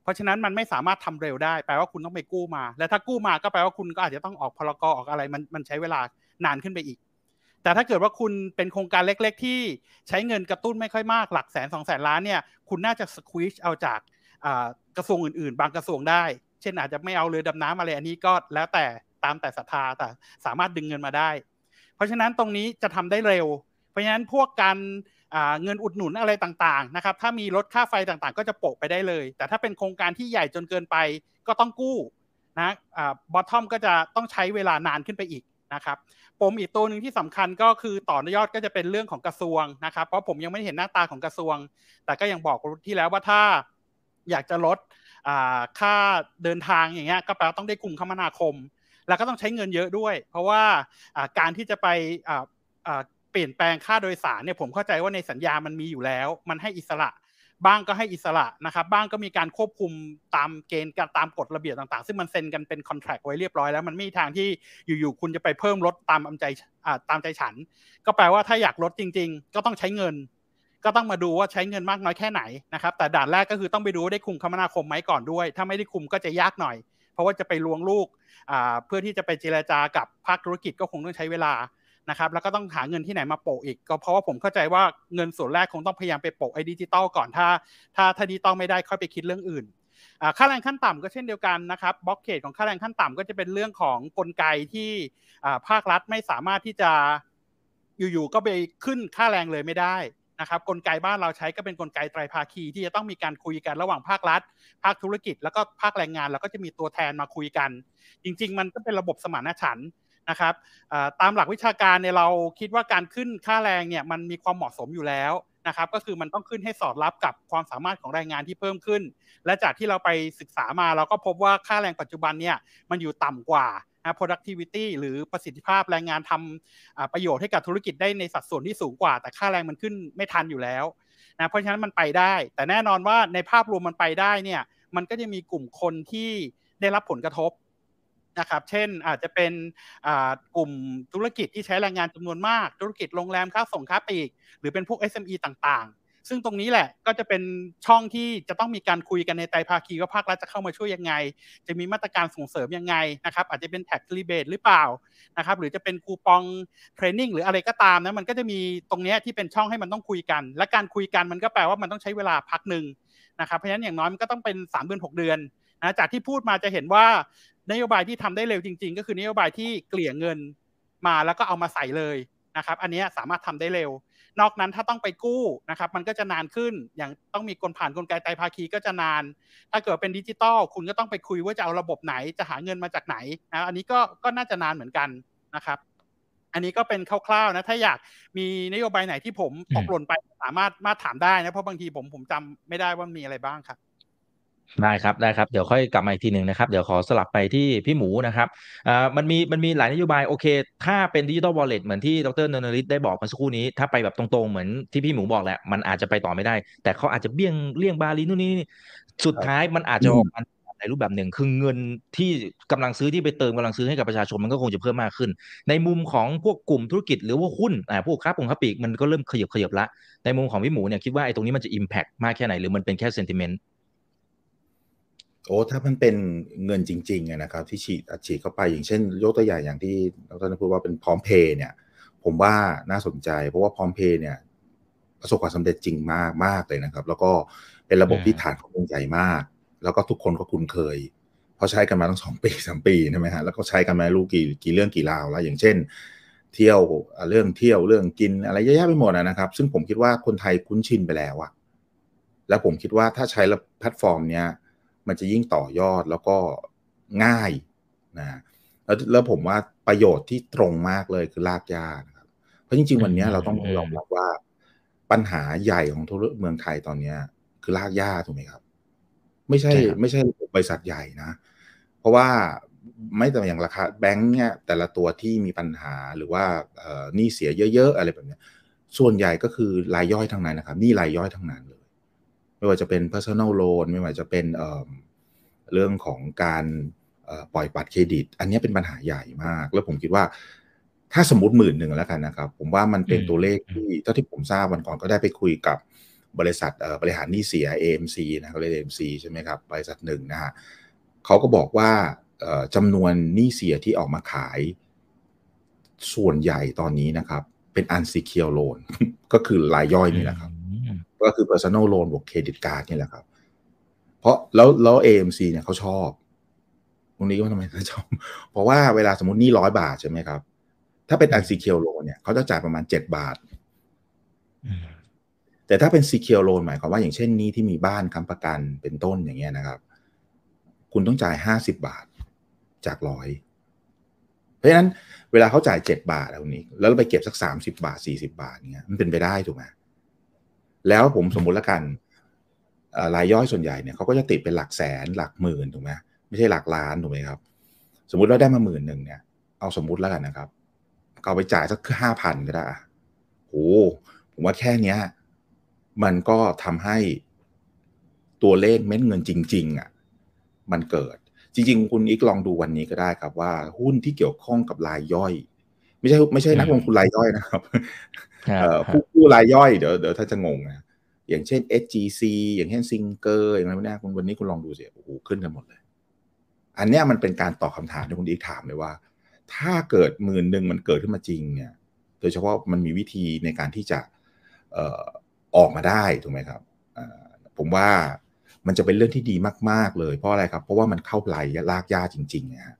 เพราะฉะนั้นมันไม่สามารถทำเร็วได้ แปลว่าคุณต้องไปกู้มา และถ้ากู้มาก็แปลว่าคุณก็อาจจะต้องออกพลกรออกอะไรมันมันใช้เวลานานขึ้นไปอีก แต่ถ้าเกิดว่าคุณเป็นโครงการเล็กๆ ที่ใช้เงินกระตุ้นไม่ค่อยมากหลักแสนสองแสนล้านเนี่ยคุณน่าจะสควิชเอาจากกระทรวงอื่นๆ บางกระทรวงได้ เช่นอาจจะไม่เอาเรือดำน้ำอะไรอันนี้ก็แล้วแต่ตามแต่ศรัทธาแต่สามารถดึงเงินมาได้ เพราะฉะนั้นตรงนี้จะทำได้เร็ว เพราะฉะนั้นพวกการเงินอุดหนุนอะไรต่างๆนะครับถ้ามีลดค่าไฟต่างๆ ก็จะโปะไปได้เลย แต่ถ้าเป็นโครงการที่ใหญ่จนเกินไปก็ต้องกู้นะบอททอมก็จะต้องใช้เวลานานขึ้นไปอีก นะครับปมอีกตัวหนึ่งที่สำคัญก็คือต่อยอดก็จะเป็นเรื่องของกระทรวงนะครับ เพราะผมยังไม่เห็นหน้าตาของกระทรวง แต่ก็ยังบอกที่แล้วว่าถ้าอยากจะลดค่าเดินทางอย่างเงี้ยก็แปลว่าต้องได้กลุ่มคมนาคม แล้วก็ต้องใช้เงินเยอะด้วย เพราะว่าการที่จะไปเปลี่ยนแปลงค่าโดยสารเนี่ยผมเข้าใจว่าในสัญญามันมีอยู่แล้ว มันให้อิสระ บ้างก็ให้อิสระนะครับบ้างก็มีการควบคุมตามเกณฑ์การตามกฎระเบียบต่างๆ ซึ่งมันเซ็นกันเป็นคอนแทรคไว้เรียบร้อยแล้ว มันไม่มีทางที่อยู่ๆคุณจะไปเพิ่มลดตามอำใจตามใจฉัน ก็แปลว่าถ้าอยากลดจริง ๆ ก็ต้องใช้เงิน ก็ต้องมาดูว่าใช้เงินมากน้อยแค่ไหนนะครับแต่ด่านแรกก็คือต้องไปดูได้คุมคมนาคมไหมก่อนด้วย ถ้าไม่ได้คุมก็จะยากหน่อย เพราะว่าจะไปลวงลูกเพื่อที่จะไปเจรจากับภาคธุรกิจก็คงต้องใช้เวลา นะครับแล้วก็ต้องหาเงินที่ไหนมาโปะอีก ก็เพราะว่าผมเข้าใจว่าเงินส่วนแรกคงต้องพยายามไปโปะไอ้ดิจิตอลก่อนถ้า ถ้าถ้าดิจิตอลไม่ได้ค่อยไปคิดเรื่องอื่นค่าแรงขั้นต่ำก็เช่นเดียวกันนะครับบล็อกเกตของค่าแรงขั้นต่ำก็จะเป็นเรื่องของกลไกที่ภาครัฐไม่สามารถที่จะอยู่ๆก็ไปขึ้นค่าแรงเลยไม่ได้นะครับกลไกบ้านเราใช้ก็เป็นกลไกไตรภาคี ที่จะต้องมีการคุยกันระหว่างภาครัฐ ภาคธุรกิจ แล้วก็ภาคแรงงาน แล้วก็จะมีตัวแทนมาคุยกัน จริง ๆ มันก็เป็นระบบสมานฉันท์ นะครับตามหลักวิชาการเนี่ยเราคิดว่าการขึ้นค่าแรงเนี่ยมันมีความเหมาะสมอยู่แล้วนะครับก็คือมันต้องขึ้นให้สอดรับกับความสามารถของแรงงานที่เพิ่มขึ้น และจากที่เราไปศึกษามาเราก็พบว่าค่าแรงปัจจุบันเนี่ยมันอยู่ต่ำกว่า productivity หรือประสิทธิภาพแรงงานทำประโยชน์ให้กับธุรกิจได้ในสัดส่วนที่สูงกว่า แต่ค่าแรงมันขึ้นไม่ทันอยู่แล้วนะเพราะฉะนั้นมันไปได้ แต่แน่นอนว่าในภาพรวมมันไปได้เนี่ยมันก็จะมีกลุ่มคนที่ได้รับผลกระทบ นะครับ เช่นอาจจะเป็นกลุ่มธุรกิจที่ใช้แรงงานจำนวนมาก ธุรกิจโรงแรม ค้าส่งค้าปลีก หรือเป็นพวก SME ต่างๆ ซึ่งตรงนี้แหละก็จะเป็นช่องที่จะต้องมีการคุยกันในไตรภาคีว่าภาครัฐจะเข้ามาช่วยยังไง จะมีมาตรการส่งเสริมยังไงนะครับ อาจจะเป็นแท็กรีเบทหรือเปล่านะครับ หรือจะเป็นคูปองเทรนนิ่งหรืออะไรก็ตามนะ มันก็จะมีตรงนี้ที่เป็นช่องให้มันต้องคุยกัน และการคุยกันมันก็แปลว่ามันต้องใช้เวลาพักหนึ่งนะครับ เพราะฉะนั้นอย่างน้อยมันก็ต้องเป็น 3 เดือน 6 เดือนนะจากที่พูดมาจะเห็นว่า นโยบายที่ทำได้เร็วจริง ๆ ก็คือนโยบายที่เกลี่ยเงินมาแล้วก็เอามาใส่เลยนะครับ อันนี้สามารถทำได้เร็ว นอกนั้นถ้าต้องไปกู้นะครับ มันก็จะนานขึ้น อย่างต้องมีกลผ่านกลไกไตรภาคีก็จะนาน ถ้าเกิดเป็นดิจิตอลคุณก็ต้องไปคุยว่าจะเอาระบบไหนจะหาเงินมาจากไหนนะอันนี้ก็ก็น่าจะนานเหมือนกันนะครับ อันนี้ก็เป็นคร่าวๆนะ ถ้าอยากมีนโยบายไหนที่ผมตกหล่นไปสามารถมาถามได้นะ เพราะบางทีผมผมจำไม่ได้ว่ามีอะไรบ้างครับ ได้ครับได้ครับเดี๋ยวค่อยกลับมาอีกทีหนึ่งนะครับ เดี๋ยวขอสลับไปที่พี่หมูนะครับอ่ามันมีมันมีหลายนโยบายโอเค ถ้าเป็นดิจิทัลวอลเล็ตเหมือนที่ดรนนริศได้บอกมาสักครู่นี้ ถ้าไปแบบตรงๆ เหมือนที่พี่หมูบอกแหละ มันอาจจะไปต่อไม่ได้ แต่เขาอาจจะเบี้ยงเลี่ยงบาลีนู่นนี่สุดท้ายมันอาจจะออกมาในรูปแบบหนึ่งคือเงินที่กำลังซื้อที่ไปเติมกำลังซื้อให้กับประชาชนมันก็คงจะเพิ่มมากขึ้น ในมุมของพวกกลุ่มธุรกิจหรือว่าหุ้นอ่าพวกค้าปงค้าปีกมันก็เริ่มขยับขยับละในมุมของพี่หมูเนี่ยคิดว่าไอ้ตรงนี้มันจะอิมแพกมากแค่ไหนหรือมันเป็นแค่เซนติเมนต์ โอ้ถ้ามันเป็นเงินจริงๆนะครับ ที่ฉีดอัดฉีดเข้าไปอย่างเช่น ยกตัวอย่างอย่างที่ดรนพูดว่าเป็นพร้อมเพย์เนี่ย ผมว่าน่าสนใจ เพราะว่าพร้อมเพย์เนี่ย ประสบความสำเร็จจริงมากมากเลยนะครับ แล้วก็เป็นระบบที่ฐานข้อมูลใหญ่มาก แล้วก็ทุกคนก็คุ้นเคยเพราะใช้กันมาตั้งสองปีสามปีใช่ไหมฮะแล้วก็ใช้กันมาลูกกี่กี่เรื่องกี่ราวแล้ว อย่างเช่น เที่ยวเรื่องเที่ยวเรื่องกินอะไรเยอะแยะไปหมดนะครับ ซึ่งผมคิดว่าคนไทยคุ้นชินไปแล้วอะแล้วผมคิดว่าถ้าใช้แพลตฟอร์มเนี้ย มันจะยิ่งต่อยอดแล้วก็ง่ายนะแล้วแล้วผมว่าประโยชน์ที่ตรงมากเลยคือลากยานะครับเพราะจริง ๆ วันนี้เราต้องยอมรับว่าปัญหาใหญ่ของทุรเมืองไทยตอนนี้คือลากยาถูกไหมครับ ไม่ใช่ไม่ใช่บริษัทใหญ่นะ เพราะว่าไม่แต่อย่างราคาแบงค์เนี่ยแต่ละตัวที่มีปัญหาหรือว่าหนี้เสียเยอะ ๆ อะไรแบบนี้ส่วนใหญ่ก็คือรายย่อยทั้งนั้นนะครับนี่รายย่อยทั้งนั้นเลย ไม่ว่าจะเป็น personal loan ไม่ว่าจะเป็นเเรื่องของการปล่อยบัตรเครดิต อันนี้เป็นปัญหาใหญ่มาก แล้วผมคิดว่า ถ้าสมมติหมื่นหนึ่งแล้วกันนะครับ ผมว่ามันเป็นตัวเลขที่เท่าที่ผมทราบวันก่อนก็ได้ไปคุยกับบริษัทบริหารหนี้เสีย AMC นะเขาเรียก AMC ใช่ไหมครับบริษัทหนึ่งนะฮะเขาก็บอกว่าจำนวนหนี้เสียที่ออกมาขายส่วนใหญ่ตอนนี้นะครับ เป็น unsecured loan ก็คือรายย่อยนี่แหละครับ ก็คือ personal loan บวกเครดิตการ์ดนี่แหละครับ เพราะแล้วแล้ว AMC เนี่ยเขาชอบตรงนี้ว่าทำไมเขาชอบเพราะว่าเวลาสมมตินี่ร้อยบาทใช่ไหมครับ ถ้าเป็น unsecured loan เนี่ยเขาจะจ่ายประมาณเจ็ดบาทแต่ถ้าเป็น secure loan หมายความว่าอย่างเช่นนี้ที่มีบ้านค้ำประกันเป็นต้นอย่างเงี้ยนะครับ คุณต้องจ่ายห้าสิบบาทจากร้อยเพราะฉะนั้นเวลาเขาจ่ายเจ็ดบาทแล้วนี้ แล้วเราไปเก็บสักสามสิบาทสี่สิบาทเงี้ยมันเป็นไปได้ถูกไหม แล้วผมสมมุติละกันรายย่อยส่วนใหญ่เนี่ยเขาก็จะติดเป็นหลักแสนหลักหมื่นถูกไหมไม่ใช่หลักล้านถูกไหมครับ สมมุติเราได้มาหมื่นหนึ่งเนี่ย เอาสมมุติแล้วกันนะครับเอาไปจ่ายสักห้าพันก็ได้โอ้ผมว่าแค่เนี้ย มันก็ทำให้ตัวเลขเม็ดเงินจริง ๆอะมันเกิด จริง ๆ คุณอีกลองดูวันนี้ก็ได้ครับว่า หุ้นที่เกี่ยวข้องกับรายย่อย ไม่ใช่ไม่ใช่นักลงทุนรายย่อยนะครับผู้ผู้รายย่อยเดี๋ยวเดี๋ยวถ้าจะงงนะอย่างเช่น SGC อย่างเช่นซิงเกอร์อย่างไรพวกนี้คุณวันนี้คุณลองดูสิโอ้โหขึ้นกันหมดเลย อันนี้มันเป็นการตอบคาถามที่คุณอีกถามเลยว่า ถ้าเกิดหมื่นหนึ่งมันเกิดขึ้นมาจริงเนี่ย โดยเฉพาะมันมีวิธีในการที่จะออกมาได้ถูกไหมครับผมว่ามันจะเป็นเรื่องที่ดีมาก ๆ เลยเพราะอะไรครับ เพราะว่ามันเข้าไหลลากยาจริงๆนะฮะ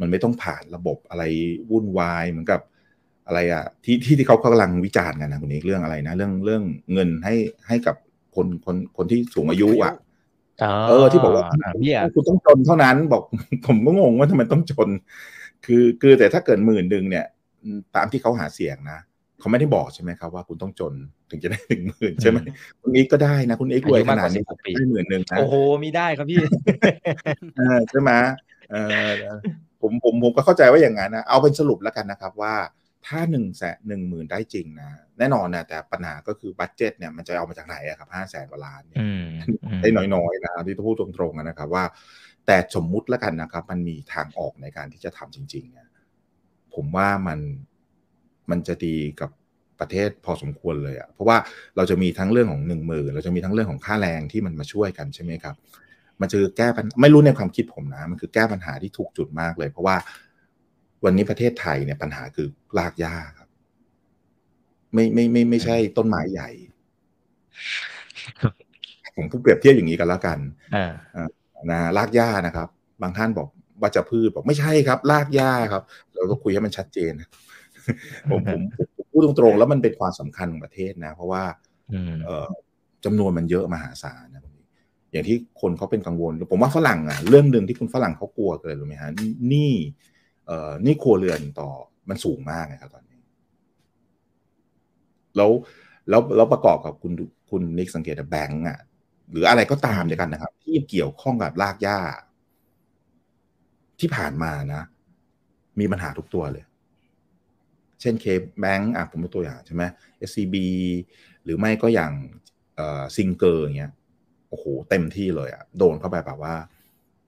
มันไม่ต้องผ่านระบบอะไรวุ่นวายเหมือนกับอะไรอะที่ที่ที่เขากำลังวิจารณ์กันนะคุณนี้เรื่องอะไรนะ เรื่องเรื่องเงินให้ให้กับคนคนคนที่สูงอายุอะเออที่บอกว่าคุณต้องจนเท่านั้นบอกผมก็งงว่าทำไมต้องจน คือคือแต่ถ้าเกิดหมื่นหนึ่งเนี่ย ตามที่เขาหาเสียงนะเขาไม่ได้บอกใช่ไหมครับว่าคุณต้องจนถึงจะได้ถึงหมื่นใช่ไหมคุณเอกก็ได้นะคุณเอกรวยขนาดนี้ได้หมื่นหนึ่งนะโอ้โหมีได้ครับพี่ใช่ไหมเออ ผมผมผมก็เข้าใจว่าอย่างนั้นนะเอาเป็นสรุปแล้วกันนะครับว่าถ้าหนึ่งแสนหนึ่งหมื่นได้จริงนะแน่นอนนะแต่ปัญหาก็คือ budget เนี่ยมันจะเอามาจากไหนอะครับห้าแสนกว่าล้านเนี่ยได้น้อยๆนะที่ต้องพูดตรงๆนะครับว่า แต่สมมุติแล้วกันนะครับ มันมีทางออกในการที่จะทำจริงๆเนี่ยผมว่ามันมันจะดีกับประเทศพอสมควรเลยอะเพราะว่าเราจะมีทั้งเรื่องของหนึ่งหมื่นเราจะมีทั้งเรื่องของค่าแรงที่มันมาช่วยกันใช่ไหมครับ มันจะแก้ปัญไม่รู้ในความคิดผมนะ มันคือแก้ปัญหาที่ถูกจุดมากเลย เพราะว่าวันนี้ประเทศไทยเนี่ยปัญหาคือรากหญ้าครับ ไม่ไม่ไม่ไม่ใช่ต้นไม้ใหญ่ผมพูดเปรียบเทียบอย่างนี้กันแล้วกันนะรากหญ้านะครับ บางท่านบอกว่าจะพืชบอกไม่ใช่ครับรากหญ้าครับ เราก็คุยให้มันชัดเจนผมผมพูพูดตรงๆ แล้วมันเป็นความสำคัญของประเทศนะ เพราะว่าอืมเอ่อจำนวนมันเยอะมหาศาลนะ อย่างที่คนเขาเป็นกังวล ผมว่าฝรั่งอะเรื่องหนึ่งที่คุณฝรั่งเขากลัวเกินรู้ไหมฮะหนี้เอ่อหนี้ครัวเรือนต่อมันสูงมากนะครับตอนนี้ แล้วแล้วแล้วประกอบกับคุณคุณนิกสังเกตแบงก์อะหรืออะไรก็ตามเดียวกันนะครับ ที่เกี่ยวข้องกับรากหญ้า ที่ผ่านมานะ มีปัญหาทุกตัวเลย เช่นเคแบงก์อะผมเป็นตัวอย่างใช่ไหม SCB หรือไม่ก็อย่างซิงเกอร์อย่างเงี้ย อ้โหเต็มที่เลยอะโดนเข้าไปแบบว่า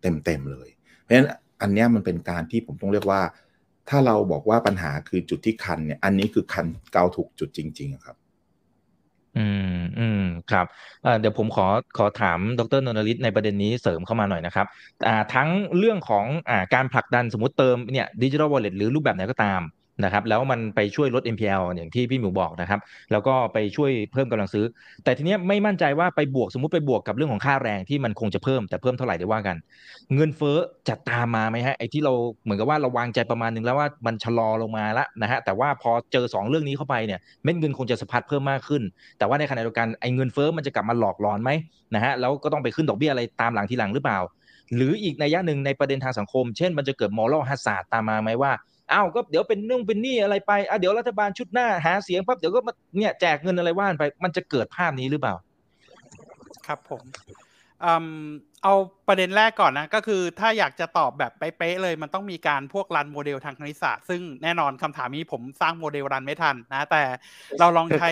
เต็มเต็มเลย เพราะฉะนั้นอันเนี้ยมันเป็นการที่ผมต้องเรียกว่า ถ้าเราบอกว่าปัญหาคือจุดที่คันเนี่ย อันนี้คือคันเกาถูกจุดจริง ๆ ครับ อืมอืมครับเดี๋ยวผมขอขอถามดรนนท์ฤทธิ์ในประเด็นนี้เสริมเข้ามาหน่อยนะครับอ่าทั้งเรื่องของอ่าการผลักดันสมมติเติมเนี่ยดิจิทัลวอลเล็ตหรือรูปแบบไหนก็ตาม นะครับแล้วมันไปช่วยลด NPL อย่างที่พี่หมิวบอกนะครับแล้วก็ไปช่วยเพิ่มกำลังซื้อ แต่ทีเนี้ยไม่มั่นใจว่าไปบวกสมมติไปบวกกับเรื่องของค่าแรงที่มันคงจะเพิ่มแต่เพิ่มเท่าไหร่ได้ว่ากัน เงินเฟ้อจะตามมาไหมฮะไอ้ที่เราเหมือนกับว่าเราวางใจประมาณนึงแล้วว่ามันชะลอลงมาล้วนะฮะแต่ว่าพอเจอสองเรื่องนี้เข้าไปเนี่ยเม็ดเงินคงจะสะพัดเพิ่มมากขึ้น แต่ว่าในขณะเดียวกันไอ้เงินเฟ้อมันจะกลับมาหลอกหลอนไหมนะฮะแล้วก็ต้องไปขึ้นดอกเบี้ยอะไรตามหลังทีหลังหรือเปล่า หรืออีกในยะหนึ่งในประเด็นทางสังคม เช่น มันจะเกิดมอรัลฮัสซาตามมาไหมว่า อ้าวก็เดี๋ยวเป็นเรื่องเป็นนี้อะไรไปอะเดี๋ยวรัฐบาลชุดหน้าหาเสียงปั๊บเดี๋ยวก็มาเนี่ยแจกเงินอะไรหว่านไป มันจะเกิดภาพนี้หรือเปล่า ครับผมเอาประเด็นแรกก่อนนะ ก็คือถ้าอยากจะตอบแบบเป๊ะเลย มันต้องมีการพวก run โมเดลทางคณิตศาสตร์ซึ่งแน่นอนคำถามนี้ผมสร้างโมเดล run ไม่ทันนะ แต่เราลองใช้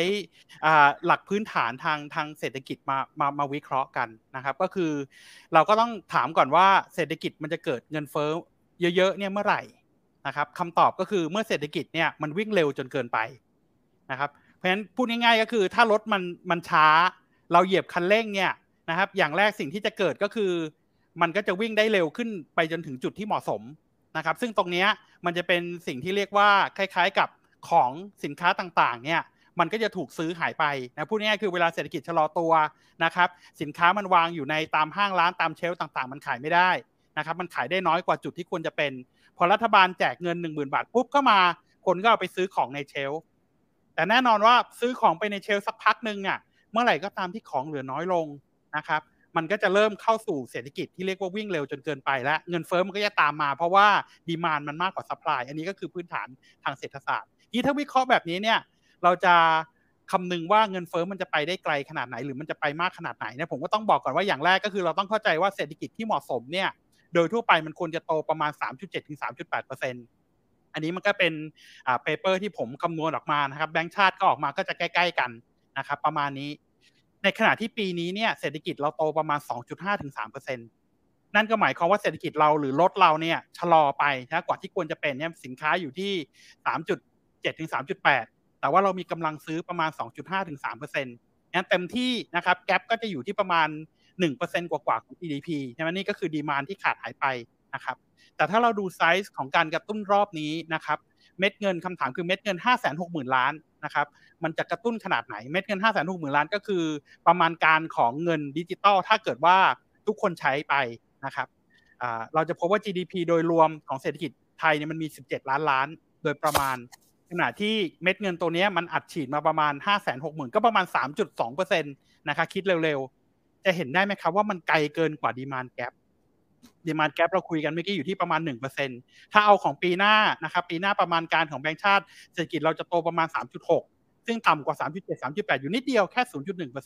หลักพื้นฐานทางทางเศรษฐกิจมามามาวิเคราะห์กันนะครับ ก็คือ เราก็ต้องถามก่อนว่าเศรษฐกิจมันจะเกิดเงินเฟ้อเยอะๆเนี่ยเมื่อไหร่ นะครับคำตอบก็คือเมื่อเศรษฐกิจเนี่ยมันวิ่งเร็วจนเกินไปนะครับ เพราะฉะนั้นพูดง่ายๆก็คือถ้ารถมันมันช้า เราเหยียบคันเร่งเนี่ยนะครับ อย่างแรกสิ่งที่จะเกิดก็คือ มันก็จะวิ่งได้เร็วขึ้นไปจนถึงจุดที่เหมาะสมนะครับ ซึ่งตรงนี้มันจะเป็นสิ่งที่เรียกว่าคล้ายๆกับของสินค้าต่างๆเนี่ยมันก็จะถูกซื้อหายไปนะพูดง่ายๆคือเวลาเศรษฐกิจชะลอตัวนะครับ สินค้ามันวางอยู่ในตามห้างร้านตาม shelf ต่างๆ มันขายไม่ได้นะครับ มันขายได้น้อยกว่าจุดที่ควรจะเป็น พอรัฐบาลแจกเงิน1 0,000บาทปุ๊บก็มา คนก็เอาไปซื้อของใน shelf แต่แน่นอนว่าซื้อของไปใน shelf สักพักหนึ่งเนี่ยเมื่อไหร่ก็ตามที่ของเหลือน้อยลงนะครับ มันก็จะเริ่มเข้าสู่เศรษฐกิจที่เรียกว่าวิ่งเร็วจนเกินไปแล้วเงินเฟ้อมันก็จะตามมา เพราะว่า demand มันมากกว่า supply อันนี้ก็คือพื้นฐานทางเศรษฐศาสตร์ที่ถ้าวิเคราะห์แบบนี้เนี่ย เราจะคำนึงว่าเงินเฟ้อมันจะไปได้ไกลขนาดไหนหรือมันจะไปมากขนาดไหนเนี่ยผมก็ต้องบอกก่อนว่าอย่างแรกก็คือเราต้องเข้าใจว่าเศรษฐกิจที่เหมาะสมเนี่ย โดยทั่วไปมันควรจะโตประมาณ 3.7ถึง3.8อันนี้มันก็เป็นอ่า paper ที่ผมคำนวณออกมานะครับ แบงก์ชาติก็ออกมาก็จะใกล้ ๆ กันนะครับ ประมาณนี้ ในขณะที่ปีนี้เนี่ยเศรษฐกิจเราโตประมาณ 2.5ถึง3%นั่นก็หมายความว่าเศรษฐกิจเราหรือรถเราเนี่ยชะลอไปนะกว่าที่ควรจะเป็นเนี่ยสินค้าอยู่ที่ 3.7ถึง3.8 แต่ว่าเรามีกำลังซื้อประมาณ 2.5ถึง3%งั้นเต็มที่นะครับแกลบก็จะอยู่ที่ประมาณ 1%กว่าๆของ GDP ใช่ไหมนี่ก็คือดีมานที่ขาดหายไปนะครับแต่ถ้าเราดูไซส์ของการกระตุ้นรอบนี้นะครับเม็ดเงินคำถามคือเม็ดเงิน 5 6 0 0 0 0 ล้านนะครับมันจะกระตุ้นขนาดไหนเม็ดเงิน 5 6 0 0 0 0 ล้าน ก็คือประมาณการของเงินดิจิตอลถ้าเกิดว่าทุกคนใช้ไปนะครับเราจะพบว่า GDP โดยรวมของเศรษฐกิจไทยเนี่ยมันมี 17 ล้านล้าน โดยประมาณ ขณะที่เม็ดเงินตัวนี้มันอัดฉีดมาประมาณ 5 6 0 0 0 0 ก็ประมาณ 3.2%นะครับคิดเร็วๆ จะเห็นได้ไหมครับว่ามันไกลเกินกว่า demand gap demand gap เราคุยกันเมื่อกี้อยู่ที่ประมาณ 1%ถ้าเอาของปีหน้านะครับปีหน้าประมาณการของแบงก์ชาติเศรษฐกิจเราจะโตประมาณ 3.6 ซึ่งต่ำกว่า 3.7 3.8 อยู่นิดเดียวแค่ 0.1%เพราะ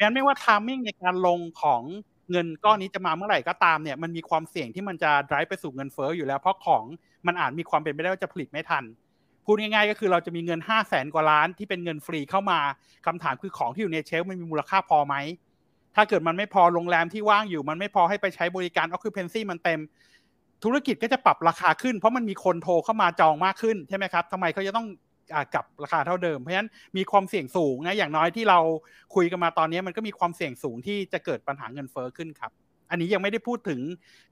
ฉะนั้นไม่ว่าทามมิ่งในการลงของเงินก้อนนี้จะมาเมื่อไหร่ก็ตามเนี่ยมันมีความเสี่ยงที่มันจะ drive ไปสู่เงินเฟ้ออยู่แล้ว เพราะของมันอาจมีความเป็นไปได้ว่าจะผลิตไม่ทัน พูดง่ายๆก็คือเราจะมีเงิน 5 0 0แสนกว่าล้านที่เป็นเงินฟรีเข้ามาคำถามคือของที่อยู่ในเชลฟ์มันมีมูลค่าพอไหม ถ้าเกิดมันไม่พอโรงแรมที่ว่างอยู่มันไม่พอให้ไปใช้บริการ occupancy มันเต็ม ธุรกิจก็จะปรับราคาขึ้น เพราะมันมีคนโทรเข้ามาจองมากขึ้นใช่ไหมครับทำไมเขาจะต้องกลับราคาเท่าเดิม เพราะฉะนั้นมีความเสี่ยงสูงนะอย่างน้อยที่เราคุยกันมาตอนนี้มันก็มีความเสี่ยงสูงที่จะเกิดปัญหาเงินเฟ้อขึ้นครับ อันนี้ยังไม่ได้พูดถึง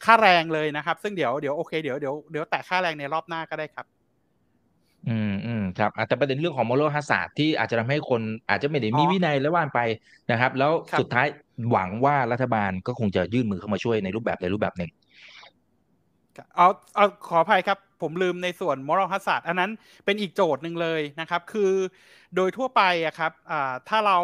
ค่าแรงเลยนะครับ ซึ่งเดี๋ยวเดี๋ยวโอเคเดี๋ยวเดี๋ยวเดี๋ยวแตะค่าแรงในรอบหน้าก็ได้ครับ อืมอืมครับแต่ประเด็นเรื่องของมอลฮัสซาร์ที่อาจจะทำให้คนอาจจะไม่ได้มีวินัยและว่านไปนะครับ แล้วสุดท้าย หวังว่ารัฐบาลก็คงจะยื่นมือเข้ามาช่วยในรูปแบบใดรูปแบบหนึ่งเอาเอาขออภัยครับ ผมลืมในส่วน moral hazard อันนั้นเป็นอีกโจทย์หนึ่งเลยนะครับ คือโดยทั่วไปอะครับถ้าเรา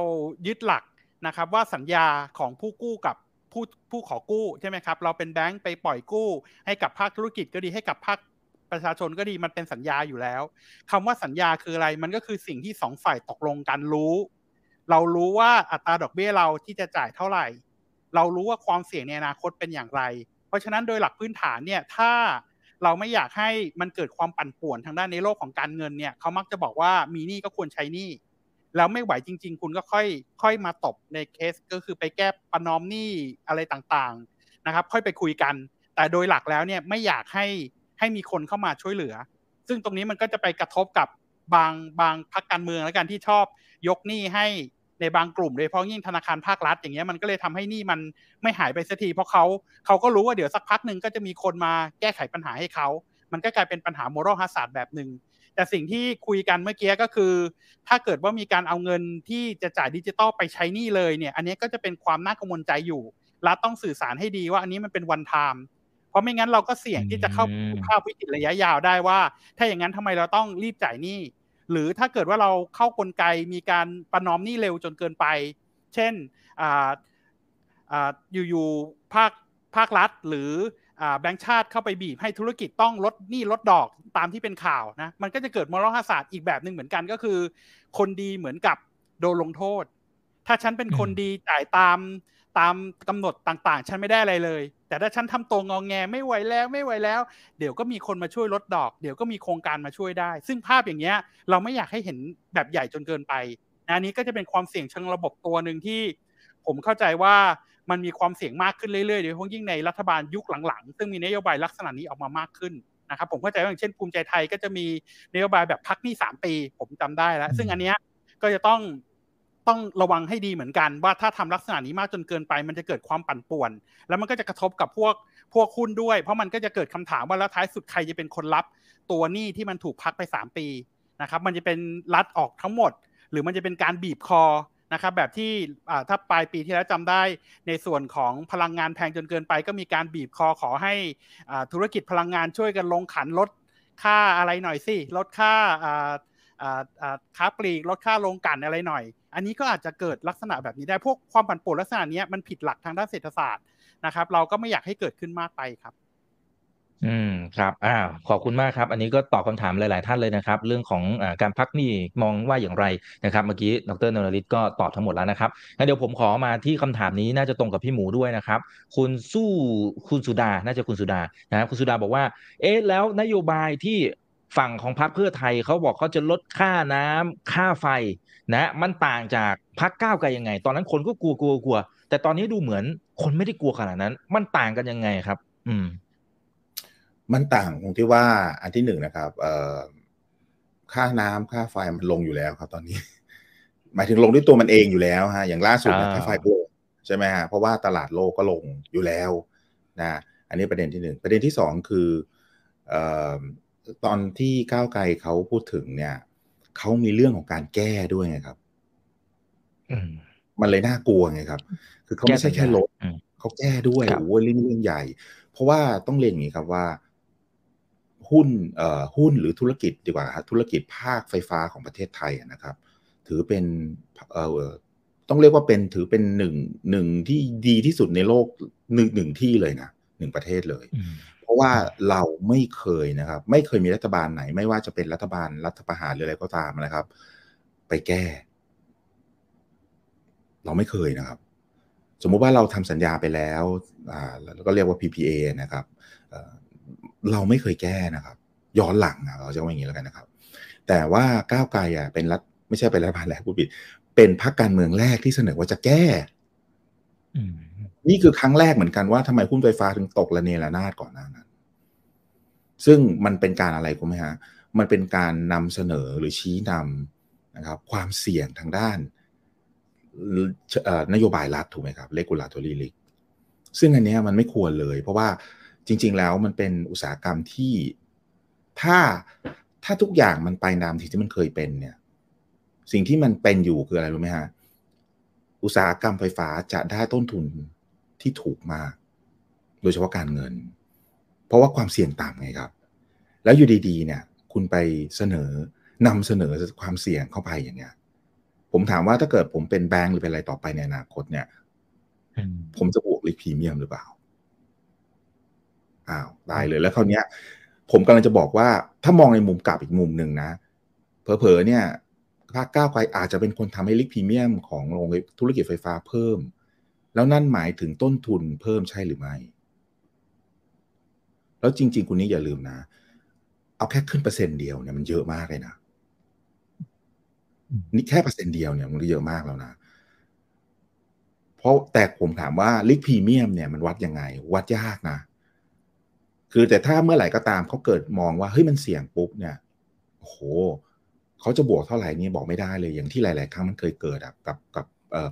ยึดหลักนะครับ ว่าสัญญาของผู้กู้กับผู้ผู้ขอกู้ใช่ไหมครับ เราเป็นแบงก์ไปปล่อยกู้ ให้กับภาคธุรกิจก็ดีให้กับภาคประชาชนก็ดีมันเป็นสัญญาอยู่แล้วคำว่าสัญญาคืออะไรมันก็คือสิ่งที่สองฝ่ายตกลงกันรู้ เรารู้ว่าอัตราดอกเบี้ยเราที่จะจ่ายเท่าไหร่ เรารู้ว่าความเสี่ยงในอนาคตเป็นอย่างไร เพราะฉะนั้นโดยหลักพื้นฐานเนี่ยถ้าเราไม่อยากให้มันเกิดความปั่นป่วนทางด้านในโลกของการเงินเนี่ยเขามักจะบอกว่ามีหนี้ก็ควรใช้หนี้แล้วไม่ไหวจริง ๆ คุณก็ค่อยค่อยมาตบในเคสก็คือไปแก้ปนอมหนี้อะไรต่างๆนะครับ ค่อยไปคุยกัน แต่โดยหลักแล้วเนี่ยไม่อยากให้ให้มีคนเข้ามาช่วยเหลือ ซึ่งตรงนี้มันก็จะไปกระทบกับ บางบางพรรคการเมืองแล้วกันที่ชอบยกหนี้ให้ในบางกลุ่มโดยเฉพาะยิ่งธนาคารภาครัฐอย่างเงี้ยมันก็เลยทำให้หนี้มันไม่หายไปสักทีเพราะเขาเขาก็รู้ว่าเดี๋ยวสักพักหนึ่งก็จะมีคนมาแก้ไขปัญหาให้เขามันก็กลายเป็นปัญหาโมรัลฮัสซาดแบบหนึ่งแต่สิ่งที่คุยกันเมื่อกี้ก็คือ ถ้าเกิดว่ามีการเอาเงินที่จะจ่ายดิจิตอลไปใช้หนี่เลยเนี่ย อันนี้ก็จะเป็นความน่ากังวลใจอยู่รัฐต้องสื่อสารให้ดีว่าอันนี้มันเป็นวันไทม์ ราะไม่งั้นเราก็เสี่ยงที่จะเข้าภาพวิกฤตระยะยาวได้ว่า ถ้าอย่างนั้นทำไมเราต้องรีบจ่ายหนี้หรือถ้าเกิดว่าเราเข้ากลไกมีการประนอมหนี้เร็วจนเกินไป เช่นอ่าอ่าอยู่ๆภาคภาครัฐ หรือแบงค์ชาติเข้าไปบีบให้ธุรกิจต้องลดหนี้ลดดอกตามที่เป็นข่าวนะมันก็จะเกิดมรดกศาสตร์อีกแบบหนึ่งเหมือนกันก็คือ คนดีเหมือนกับโดนลงโทษ ถ้าฉันเป็นคนดีจ่ายตาม ตามกำหนดต่างๆ ฉันไม่ได้อะไรเลย แต่ถ้าฉันทำตัวงองแงไม่ไหวแล้วไม่ไหวแล้ว เดี๋ยวก็มีคนมาช่วยลดดอก เดี๋ยวก็มีโครงการมาช่วยได้ ซึ่งภาพอย่างเงี้ยเราไม่อยากให้เห็นแบบใหญ่จนเกินไปอันนี้ก็จะเป็นความเสี่ยงเชิงระบบตัวหนึ่งที่ ผมเข้าใจว่ามันมีความเสี่ยงมากขึ้นเรื่อยๆโดยเฉพาะยิ่งในรัฐบาลยุคหลังๆ ซึ่งมีนโยบายลักษณะนี้ออกมามากขึ้นนะครับผมเข้าใจว่าอย่างเช่นภูมิใจไทยก็จะมีนโยบายแบบพักหนี้สามปี ผมจำได้แล้ว ซึ่งอันเนี้ยก็จะต้อง ต้องระวังให้ดีเหมือนกัน ว่าถ้าทำลักษณะนี้มากจนเกินไป มันจะเกิดความปั่นป่วน แล้วมันก็จะกระทบกับพวกพวกหุ้นด้วย เพราะมันก็จะเกิดคำถามว่าแล้วท้ายสุดใครจะเป็นคนรับตัวหนี้ที่มันถูกพักไปสามปีนะครับมันจะเป็นรัดออกทั้งหมด หรือมันจะเป็นการบีบคอนะครับแบบที่ถ้าปลายปีที่แล้วจำได้ในส่วนของพลังงานแพงจนเกินไป ก็มีการบีบคอขอให้ธุรกิจพลังงานช่วยกันลงขันลดค่าอะไรหน่อยสิลดค่า ค้าปลีกลดค่าลงกันอะไรหน่อย อันนี้ก็อาจจะเกิดลักษณะแบบนี้ได้พวกความผันผวนลักษณะนี้มันผิดหลักทางด้านเศรษฐศาสตร์นะครับ เราก็ไม่อยากให้เกิดขึ้นมากไปครับอืมครับอ่าขอบคุณมากครับ อันนี้ก็ตอบคำถามหลาย ๆ ท่านเลยนะครับ เรื่องของอการพักหนี้มองว่าอย่างไรนะครับ เมื่อกี้ดรนรลิตก็ตอบทั้งหมดแล้วนะครับงั้นเดี๋ยวผมขอมาที่คำถามนี้น่าจะตรงกับพี่หมูด้วยนะครับ คุณสู้คุณสุดา น่าจะคุณสุดานะครับคุณสุดาบอกว่า เอ๊ะแล้วนโยบายที่ ฝั่งของพรรคเพื่อไทยเขาบอกเขาจะลดค่าน้ำค่าไฟนะมันต่างจากพรรคก้าวไกลยังไง ตอนนั้นคนก็กลัวกลัวกลัว แต่ตอนนี้ดูเหมือนคนไม่ได้กลัวขนาดนั้น มันต่างกันยังไงครับ อืม มันต่างตรงที่ว่าอันที่หนึ่งนะครับ เอ่อค่าน้ำค่าไฟมันลงอยู่แล้วครับ ตอนนี้ หมายถึงลงด้วยตัวมันเองอยู่แล้วฮะอย่างล่าสุดค่าไฟลงใช่ไหมฮะเพราะว่าตลาดโลกก็ลงอยู่แล้วนะอันนี้ประเด็นที่หนึ่งประเด็นที่สองคือเอ่อ ตอนที่ก้าวไกลเขาพูดถึงเนี่ยเขามีเรื่องของการแก้ด้วยไงครับมันเลยน่ากลัวไงครับ คือเขาไม่ใช่แค่ลดเขาแก้ด้วยโอ้เรื่องเรื่องใหญ่ เพราะว่าต้องเรียนอย่างนี้ครับว่า หุ้นเอ่อหุ้นหรือธุรกิจดีกว่าธุรกิจภาคไฟฟ้าของประเทศไทยนะครับ ถือเป็นเอ่อต้องเรียกว่าเป็นถือเป็นหนึ่งหนึ่งที่ดีที่สุดในโลกหนึ่งหนึ่งที่เลยนะหนึ่งประเทศเลย เพราะว่าเราไม่เคยนะครับ ไม่เคยมีรัฐบาลไหน ไม่ว่าจะเป็นรัฐบาลรัฐประหารหรืออะไรก็ตามนะครับ ไปแก้ เราไม่เคยนะครับ สมมุติว่าเราทำสัญญาไปแล้วอ่าแล้วก็เรียกว่า PPA นะครับเราไม่เคยแก้นะครับ ย้อนหลังเราจะว่าอย่างนี้แล้วกันนะครับ แต่ว่าก้าวไกลอะเป็นรัฐไม่ใช่เป็นรัฐบาลแรกผู้ผิด เป็นพรรคการเมืองแรกที่เสนอว่าจะแก้ นี่คือครั้งแรกเหมือนกันว่าทำไมหุ้นไฟฟ้าถึงตกระเนระนาดก่อนหน้านั้น ซึ่งมันเป็นการอะไรคุณไหมฮะ มันเป็นการนำเสนอหรือชี้นำนะครับ ความเสี่ยงทางด้านนโยบายรัฐถูกไหมครับ regulatory risk ซึ่งอันนี้มันไม่ควรเลย เพราะว่าจริง ๆ แล้วมันเป็นอุตสาหกรรมที่ถ้าถ้าทุกอย่างมันไปตามที่มันเคยเป็นเนี่ย สิ่งที่มันเป็นอยู่คืออะไรรู้ไหมฮะ อุตสาหกรรมไฟฟ้าจะได้ต้นทุน ที่ถูกมาก โดยเฉพาะการเงิน เพราะว่าความเสี่ยงต่ำไงครับ แล้วอยู่ดีๆ เนี่ย คุณไปเสนอนำเสนอความเสี่ยงเข้าไปอย่างเงี้ย ผมถามว่าถ้าเกิดผมเป็นแบงก์หรือเป็นอะไรต่อไปในอนาคตเนี่ยผมจะบวกลิกพรีเมียมหรือเปล่าอ้าวได้เลยแล้วคราวนี้ย ผมกำลังจะบอกว่าถ้ามองในมุมกลับอีกมุมหนึ่งนะเผลอๆเนี่ยภาคก้าวไกลอาจจะเป็นคนทำให้ลิกพรีเมียมของโรงธุรกิจไฟฟ้าเพิ่ม แล้วนั่นหมายถึงต้นทุนเพิ่มใช่หรือไม่ แล้วจริง ๆ คุณนี้อย่าลืมนะ เอาแค่ขึ้นเปอร์เซ็นต์เดียวเนี่ยมันเยอะมากเลยนะนี่แค่เปอร์เซ็นต์เดียวเนี่ยมันก็เยอะมากแล้วนะ เพราะแต่ผมถามว่าลิกพรีเมียมเนี่ยมันวัดยังไง วัดยากนะ คือแต่ถ้าเมื่อไหร่ก็ตามเขาเกิดมองว่าเฮ้ยมันเสี่ยงปุ๊บเนี่ยโอ้โหเขาจะบวกเท่าไหร่นี่บอกไม่ได้เลยอย่างที่หลาย ๆ ครั้งมันเคยเกิดกับกับ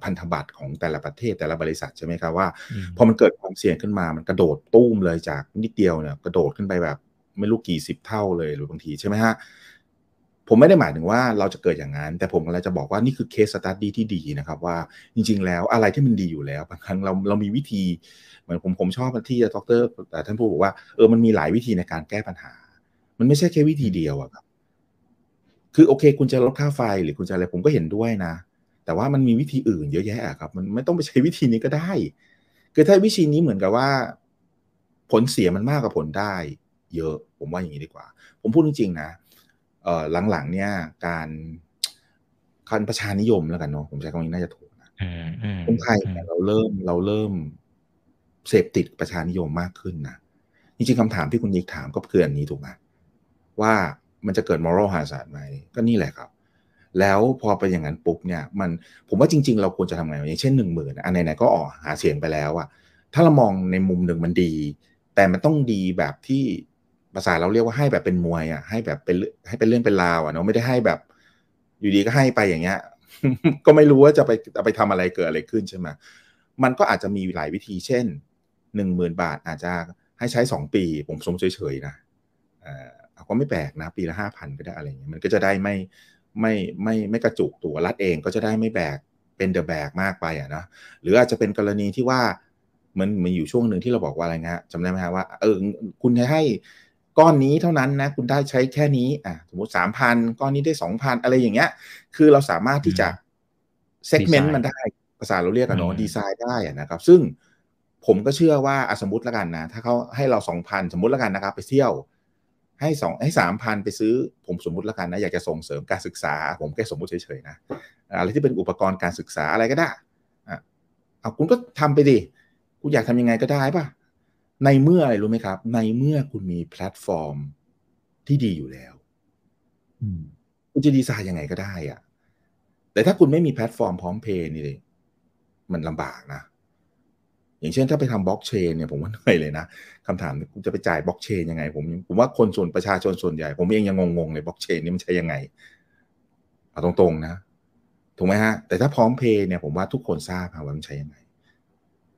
พันธบัตรของแต่ละประเทศแต่ละบริษัทใช่ไหมครับว่า พอมันเกิดความเสี่ยงขึ้นมามันกระโดดตุ้มเลยจากนิดเดียวเนี่ยกระโดดขึ้นไปแบบไม่รู้กี่สิบเท่าเลยหรือบางทีใช่ไหมฮะผมไม่ได้หมายถึงว่าเราจะเกิดอย่างนั้น แต่ผมกำลังจะบอกว่านี่คือเคสสตัดดี้ที่ดีนะครับว่าจริง ๆ แล้วอะไรที่มันดีอยู่แล้วบางครั้งเราเรามีวิธีเหมือนผมผมชอบที่ดรแต่ท่านพูดบอกว่าเออมันมีหลายวิธีในการแก้ปัญหา มันไม่ใช่แค่วิธีเดียวอะครับคือโอเค คุณจะลดค่าไฟหรือคุณจะอะไรผมก็เห็นด้วยนะ แต่ว่ามันมีวิธีอื่นเยอะแยะครับ มันไม่ต้องไปใช้วิธีนี้ก็ได้ คือถ้าวิธีนี้เหมือนกับว่า ผลเสียมันมากกว่าผลได้ เยอะ ผมว่าอย่างนี้ดีกว่า ผมพูดจริงๆนะเอ่อหลังๆเนี่ย การคันประชานิยมแล้วกันเนาะผมใช้คำนี้น่าจะถูกนะคนไทยเนี่ยเราเริ่มเราเริ่มเสพติดประชานิยมมากขึ้นนะจริงๆคำถามที่คุณยิกถามก็คืออันนี้ถูกไหมว่ามันจะเกิด moral hazard ไหมก็นี่แหละครับ แล้วพอไปอย่างนั้นปุ๊บเนี่ยมันผมว่าจริง ๆ เราควรจะทำไงอย่างเช่นหนึ่งหมื่นอันไหนๆก็ออกหาเสียงไปแล้วอะถ้าเรามองในมุมหนึ่งมันดี แต่มันต้องดีแบบที่ภาษาเราเรียกว่าให้แบบเป็นมวยอะให้แบบเป็นให้เป็นเรื่องเป็นราวอะเนาะไม่ได้ให้แบบ อยู่ดีก็ให้ไปอย่างเงี้ย ก็ไม่รู้ว่าจะไปจะไปทำอะไรเกิดอะไรขึ้นใช่ไหมมันก็อาจจะมีหลายวิธีเช่นหนึ่งหมื่นบาทอาจจะให้ใช้สองปี ผมสมเฉยๆนะอ่าก็ไม่แปลกนะ ปีละห้าพันก็ได้อะไรเงี้ยมันก็จะได้ไม่ ไม่ไม่ไม่กระจุกตัวรัฐเองก็จะได้ไม่แบกเป็นเดอะแบกมากไปอะนะหรืออาจจะเป็นกรณีที่ว่ามันมันอยู่ช่วงหนึ่งที่เราบอกว่าอะไรเงี้ยจำได้ไหมฮะว่าเออคุณให้ก้อนนี้เท่านั้นนะคุณได้ใช้แค่นี้อะสมมติสามพันก้อนนี้ได้สองพันอะไรอย่างเงี้ย คือเราสามารถที่จะเซกเมนต์มันได้ภาษาเราเรียกกันเนาะดีไซน์ได้นะครับ ซึ่งผมก็เชื่อว่าสมมติแล้วกันนะ ถ้าเขาให้เราสองพันสมมติแล้วกันนะครับ ไปเที่ยว ให้สองให้สามพันไปซื้อผมสมมติแล้วกันนะ อยากจะส่งเสริมการศึกษา ผมแค่สมมติเฉยๆนะอะไรที่เป็นอุปกรณ์การศึกษาอะไรก็ได้อะเอาคุณก็ทำไปดิคุณอยากทำยังไงก็ได้ป่ะ ในเมื่ออะไรรู้ไหมครับ ในเมื่อคุณมีแพลตฟอร์มที่ดีอยู่แล้วคุณจะดีไซน์ยังไงก็ได้อะแต่ถ้าคุณไม่มีแพลตฟอร์มพร้อมเพย์นี่มันลำบากนะ อย่างเช่นถ้าไปทำบล็อกเชนเนี่ยผมว่าเหนื่อยเลยนะคำถามคุณจะไปจ่ายบล็อกเชนยังไง ผมผมว่าคนส่วนประชาชนส่วนใหญ่ ผมเองยังงงๆเลยบล็อกเชนนี่มันใช้ยังไงเอาตรงๆนะถูกไหมฮะแต่ถ้าพร้อมเพย์เนี่ยผมว่าทุกคนทราบว่ามันใช้ยังไง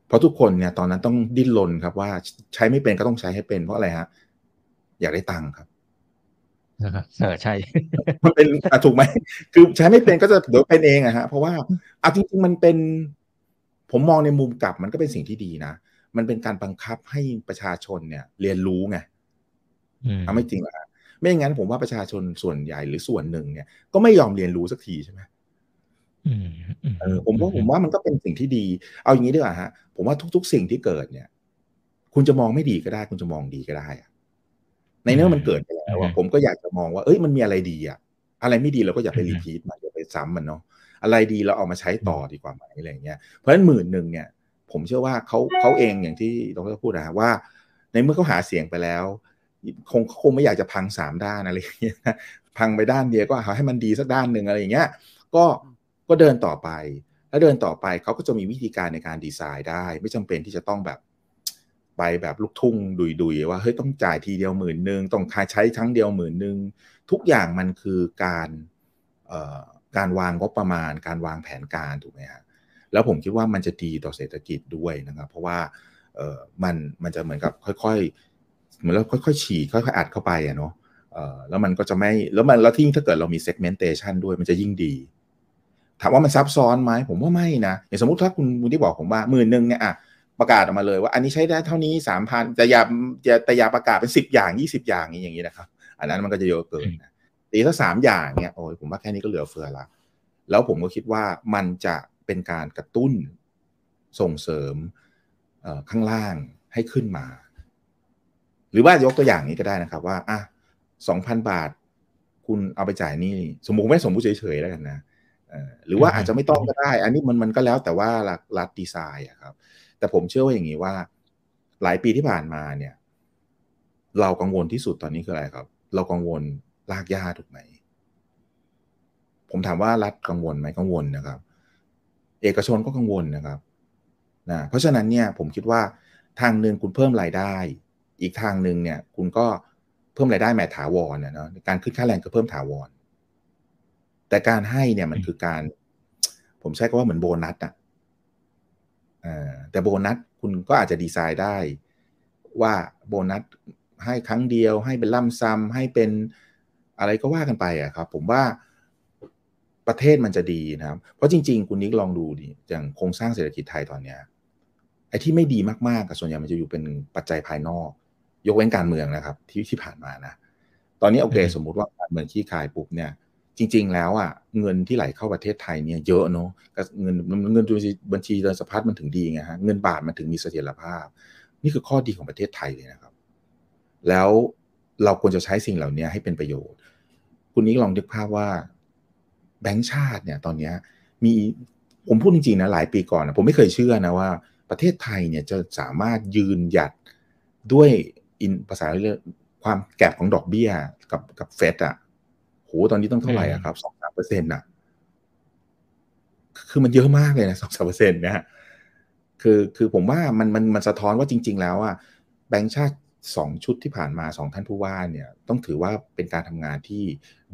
เพราะทุกคนเนี่ยตอนนั้นต้องดิ้นรนครับว่าใช้ไม่เป็นก็ต้องใช้ให้เป็นเพราะอะไรฮะอยากได้ตังค์ครับเออใช่ มันเป็นถูกไหมคือใช้ไม่เป็นก็จะเดี๋ยวเป็นเองอะฮะเพราะว่าเอาจริงๆมันเป็น ผมมองในมุมกลับมันก็เป็นสิ่งที่ดีนะ มันเป็นการบังคับให้ประชาชนเนี่ยเรียนรู้ไงเอาไม่จริงหรอไม่อย่างนั้นผมว่าประชาชนส่วนใหญ่หรือส่วนหนึ่งเนี่ย ก็ไม่ยอมเรียนรู้สักทีใช่ไหมเออผมว่าผมว่ามันก็เป็นสิ่งที่ดี เอาอย่างนี้ดีกว่าฮะ ผมว่าทุก ๆ สิ่งที่เกิดเนี่ย คุณจะมองไม่ดีก็ได้ คุณจะมองดีก็ได้อะในเนื้อมันเกิดไปแล้วอะผมก็อยากจะมองว่า เอ้ยมันมีอะไรดีอะอะไรไม่ดีเราก็อย่าไปรีพีทมันอย่าไปซ้ำมันเนาะ อะไรดีเราเอามาใช้ต่อดีกว่าไหมอะไรเงี้ยเพราะฉะนั้นหมื่นหนึ่งเนี่ย ผมเชื่อว่าเขาเขาเองอย่างที่ดรพูดนะว่า ในเมื่อเขาหาเสียงไปแล้วคงคงไม่อยากจะพังสามด้านอะไรอย่างเงี้ยพังไปด้านเดียวก็เอาให้มันดีสักด้านหนึ่งอะไรอย่างเงี้ยก็ก็เดินต่อไป แล้วเดินต่อไปเขาก็จะมีวิธีการในการดีไซน์ได้ ไม่จำเป็นที่จะต้องแบบไปแบบลูกทุ่งดุยๆว่าเฮ้ยต้องจ่ายทีเดียวหมื่นหนึ่งต้องใช้ครั้งเดียวหมื่นหนึ่งทุกอย่างมันคือการ การวางงบประมาณ การวางแผนการถูกไหมฮะแล้วผมคิดว่ามันจะดีต่อเศรษฐกิจด้วยนะครับ เพราะว่าเออมันมันจะเหมือนกับค่อยๆเหมือนแล้วค่อยๆฉีกค่อยๆอัดเข้าไปอะเนาะแล้วมันก็จะไม่แล้วมันแล้วที่ถ้าเกิดเรามี segmentation ด้วยมันจะยิ่งดี ถามว่ามันซับซ้อนไหมผมว่าไม่นะอย่างสมมติถ้าคุณคุณที่บอกผมว่าหมื่นหนึ่งเนี่ยอะประกาศออกมาเลยว่าอันนี้ใช้ได้เท่านี้สามพันแต่อย่าแต่อย่าประกาศเป็นสิบอย่างยี่สิบอย่างอย่างนี้นะครับ อันนั้นมันก็จะเยอะเกินนะ ตีถ้าสามอย่างเนี่ยโอ้ยผมว่าแค่นี้ก็เหลือเฟือละแล้วผมก็คิดว่ามันจะเป็นการกระตุ้นส่งเสริมข้างล่างให้ขึ้นมา หรือว่ายกตัวอย่างนี้ก็ได้นะครับว่าอะสองพันบาท คุณเอาไปจ่ายนี่สมมุติไม่สมมุติเฉยๆแล้วกันนะหรือว่าอาจจะไม่ต้องก็ได้ อันนี้มันมันก็แล้วแต่ว่ารัฐดีไซน์ครับ แต่ผมเชื่อว่าอย่างนี้ว่า หลายปีที่ผ่านมาเนี่ย เรากังวลที่สุดตอนนี้คืออะไรครับ เรากังวล ลากหญ้าถูกไหม ผมถามว่ารัฐกังวลไหมกังวลนะครับ เอกชนก็กังวลนะครับนะเพราะฉะนั้นเนี่ยผมคิดว่าทางหนึ่งคุณเพิ่มรายได้ อีกทางหนึ่งเนี่ย คุณก็เพิ่มรายได้แม่ถาวรเนาะการขึ้นค่าแรงก็เพิ่มถาวร แต่การให้เนี่ยมันคือการ ผมใช้คำว่าเหมือนโบนัสอะแต่โบนัสคุณก็อาจจะดีไซน์ได้ ว่าโบนัสให้ครั้งเดียวให้เป็นล่ำซ้ำให้เป็น อะไรก็ว่ากันไปอะครับ ผมว่าประเทศมันจะดีนะครับ เพราะจริง ๆ คุณนิกลองดูดิอย่างโครงสร้างเศรษฐกิจไทยตอนเนี้ยไอ้ที่ไม่ดีมากๆกับส่วนใหญ่มันจะอยู่เป็นปัจจัยภายนอก ยกเว้นการเมืองนะครับ ที่ที่ผ่านมานะตอนนี้โอเค สมมุติว่าการเมืองขี้คายปุ๊บเนี่ย จริง ๆ แล้วอะเงินที่ไหลเข้าประเทศไทยเนี่ยเยอะเนาะเงินเงินบัญชีเดินสะพัดมันถึงดีไงฮะเงินบาทมันถึงมีเสถียรภาพ นี่คือข้อดีของประเทศไทยเลยนะครับ แล้ว เราควรจะใช้สิ่งเหล่านี้ให้เป็นประโยชน์ คุณนิกลองนึกภาพว่าแบงค์ชาติเนี่ยตอนนี้มีผมพูดจริงๆนะหลายปีก่อนนะผมไม่เคยเชื่อนะว่าประเทศไทยเนี่ยจะสามารถยืนหยัดด้วยในภาษาเรื่องความ gap ของดอกเบี้ยกับกับเฟดอะโหตอนนี้ต้องเท่าไหร่อะครับสองสามเปอร์เซ็นต์อะคือมันเยอะมากเลยนะสองสามเปอร์เซ็นต์นะฮะคือคือผมว่ามันมันมันสะท้อนว่าจริง ๆ แล้วอะแบงค์ชาติ สองชุดที่ผ่านมาสองท่านผู้ว่าเนี่ยต้องถือว่าเป็นการทำงานที่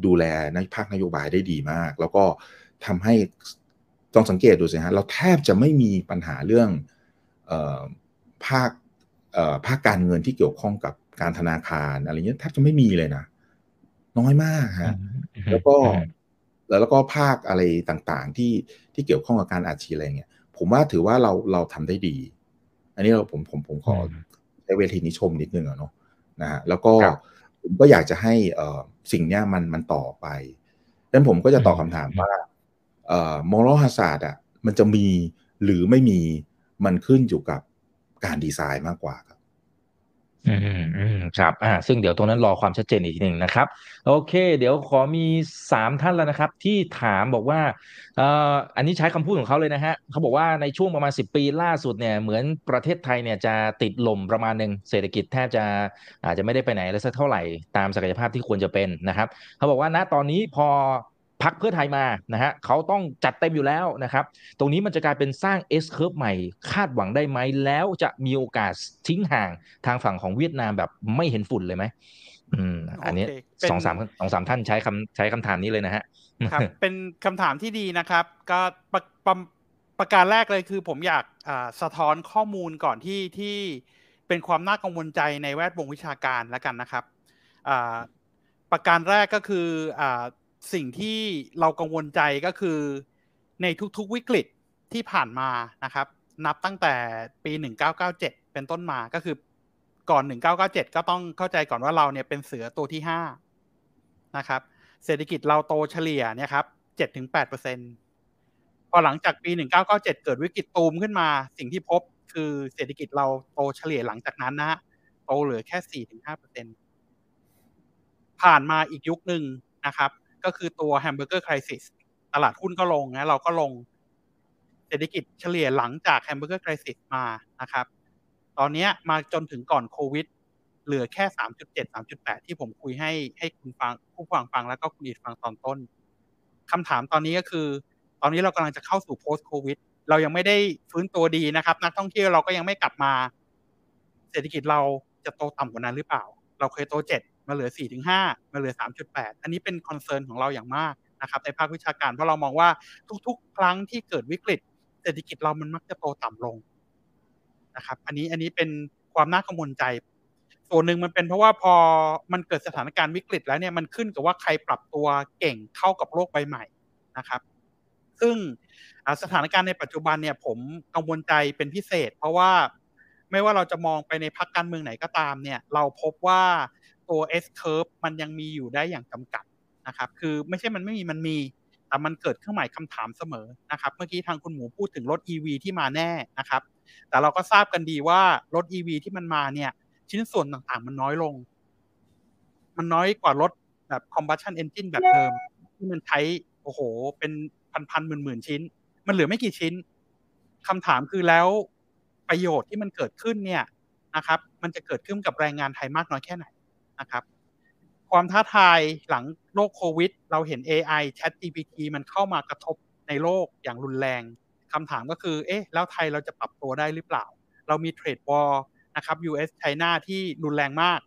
ดูแลในภาคนโยบายได้ดีมาก แล้วก็ทำให้ต้องสังเกตดูสิฮะเราแทบจะไม่มีปัญหาเรื่องออภาคภาคการเงินที่เกี่ยวข้องกับการธนาคารอะไรเงี้ยแทบจะไม่มีเลยนะ น้อยมากฮะแล้วก็แล้วก็ภาคอะไรต่างๆ ที่ที่เกี่ยวข้องกับการอาชีพอะไรเงี้ยผมว่าถือว่าเราเราทำได้ดี อันนี้เราผมผมผมขอ ใเวทีนี้ชมนิดนึงเนาะนะฮะแล้วก็ผมก็อยากจะให้สิ่งนี้มันมันต่อไปดังนั้นผมก็จะตอบคาถามว่าเอ่อมอรัลฮาซาร์ดอะมันจะมีหรือไม่มีมันขึ้นอยู่กับการดีไซน์มากกว่าครับ อืมอืมครับอ่าซึ่งเดี๋ยวตรงนั้นรอความชัดเจนอีกทีหนึ่งนะครับ โอเค เดี๋ยวขอมีสามท่านแล้วนะครับ ที่ถามบอกว่าเอ่ออันนี้ใช้คำพูดของเขาเลยนะฮะเขาบอกว่าในช่วงประมาณสิบปีล่าสุดเนี่ยเหมือนประเทศไทยเนี่ยจะติดลมประมาณหนึ่งเศรษฐกิจแทบจะอาจจะไม่ได้ไปไหนเลยสักเท่าไหร่ตามศักยภาพที่ควรจะเป็นนะครับ เขาบอกว่าณตอนนี้พอ พักเพื่อไทยมานะฮะเขาต้องจัดเต็มอยู่แล้วนะครับ ตรงนี้มันจะกลายเป็นสร้าง S curve ใหม่ คาดหวังได้ไหมแล้วจะมีโอกาสทิ้งห่างทางฝั่งของเวียดนามแบบไม่เห็นฝุ่นเลยไหมอืมอันนี้สองสามสองสามท่านใช้คำใช้คำถามนี้เลยนะฮะครับเป็นคำถามที่ดีนะครับ ก็ประประประการแรกเลยคือผมอยากอ่าสะท้อนข้อมูลก่อนที่ที่เป็นความน่ากังวลใจในแวดวงวิชาการแล้วกันนะครับอ่าประการแรกก็คืออ่า สิ่งที่เรากังวลใจก็คือในทุกๆวิกฤตที่ผ่านมานะครับ นับตั้งแต่ปี 1997 เป็นต้นมาก็คือก่อน 1997 ก็ต้องเข้าใจก่อนว่าเราเนี่ยเป็นเสือตัวที่ 5 นะครับ เศรษฐกิจเราโตเฉลี่ยเนี่ยครับ 7-8%พอหลังจากปี 1997 เกิดวิกฤตตูมขึ้นมา สิ่งที่พบคือเศรษฐกิจเราโตเฉลี่ยหลังจากนั้นนะฮะโตเหลือแค่ 4-5%ผ่านมาอีกยุคหนึ่งนะครับ ก็คือตัว hamburger crisis ตลาดหุ้นก็ลงนะเราก็ลงเศรษฐกิจเฉลี่ยหลังจาก hamburger crisis มานะครับ ตอนนี้มาจนถึงก่อนโควิด เหลือแค่สามจุดเจ็ดสามจุดแปดที่ผมคุยให้ให้คุณฟังผู้ฟังฟังแล้วก็คุณนิกฟังตอนต้นคำถามตอนนี้ก็คือ ตอนนี้เรากำลังจะเข้าสู่ post covid เรายังไม่ได้ฟื้นตัวดีนะครับ นักท่องเที่ยวเราก็ยังไม่กลับมา เศรษฐกิจเราจะโตต่ำกว่านั้นหรือเปล่า เราเคยโตเจ็ด มาเหลือ 4-5 มาเหลือ 3.8 อันนี้เป็นคอนเซิร์นของเราอย่างมากนะครับในภาควิชาการเพราะเรามองว่าทุกๆ ครั้งที่เกิดวิกฤต เศรษฐกิจเรามันมักจะโตต่ำลงนะครับ อันนี้อันนี้เป็นความน่ากังวลใจ ส่วนหนึ่งมันเป็นเพราะว่าพอมันเกิดสถานการณ์วิกฤตแล้วเนี่ยมันขึ้นกับว่าใครปรับตัวเก่งเข้ากับโลกใบใหม่นะครับ ซึ่งสถานการณ์ในปัจจุบันเนี่ย ผมกังวลใจเป็นพิเศษ เพราะว่าไม่ว่าเราจะมองไปในพักการเมืองไหนก็ตามเนี่ย เราพบว่า ตัว S curve มันยังมีอยู่ได้อย่างจำกัดนะครับ คือไม่ใช่มันไม่มีมันมี แต่มันเกิดเครื่องหมายคำถามเสมอนะครับ เมื่อกี้ทางคุณหมูพูดถึงรถ EV ที่มาแน่นะครับ แต่เราก็ทราบกันดีว่ารถ EV ที่มันมาเนี่ย ชิ้นส่วนต่างๆ มันน้อยลง มันน้อยกว่ารถแบบ combustion engine แบบเดิม ที่มันใช้โอ้โห เป็นพันๆหมื่นๆชิ้น มันเหลือไม่กี่ชิ้นคำถามคือแล้วประโยชน์ที่มันเกิดขึ้นเนี่ยนะครับ มันจะเกิดขึ้นกับแรงงานไทยมากน้อยแค่ไหน นะครับ ความท้าทายหลังโลกโควิด เราเห็น AI Chat GPT มันเข้ามากระทบในโลกอย่างรุนแรงคำถามก็คือ เอ๊ะ แล้วไทยเราจะปรับตัวได้หรือเปล่า เรามีเทรดวอลนะครับ US China ที่รุนแรงมาก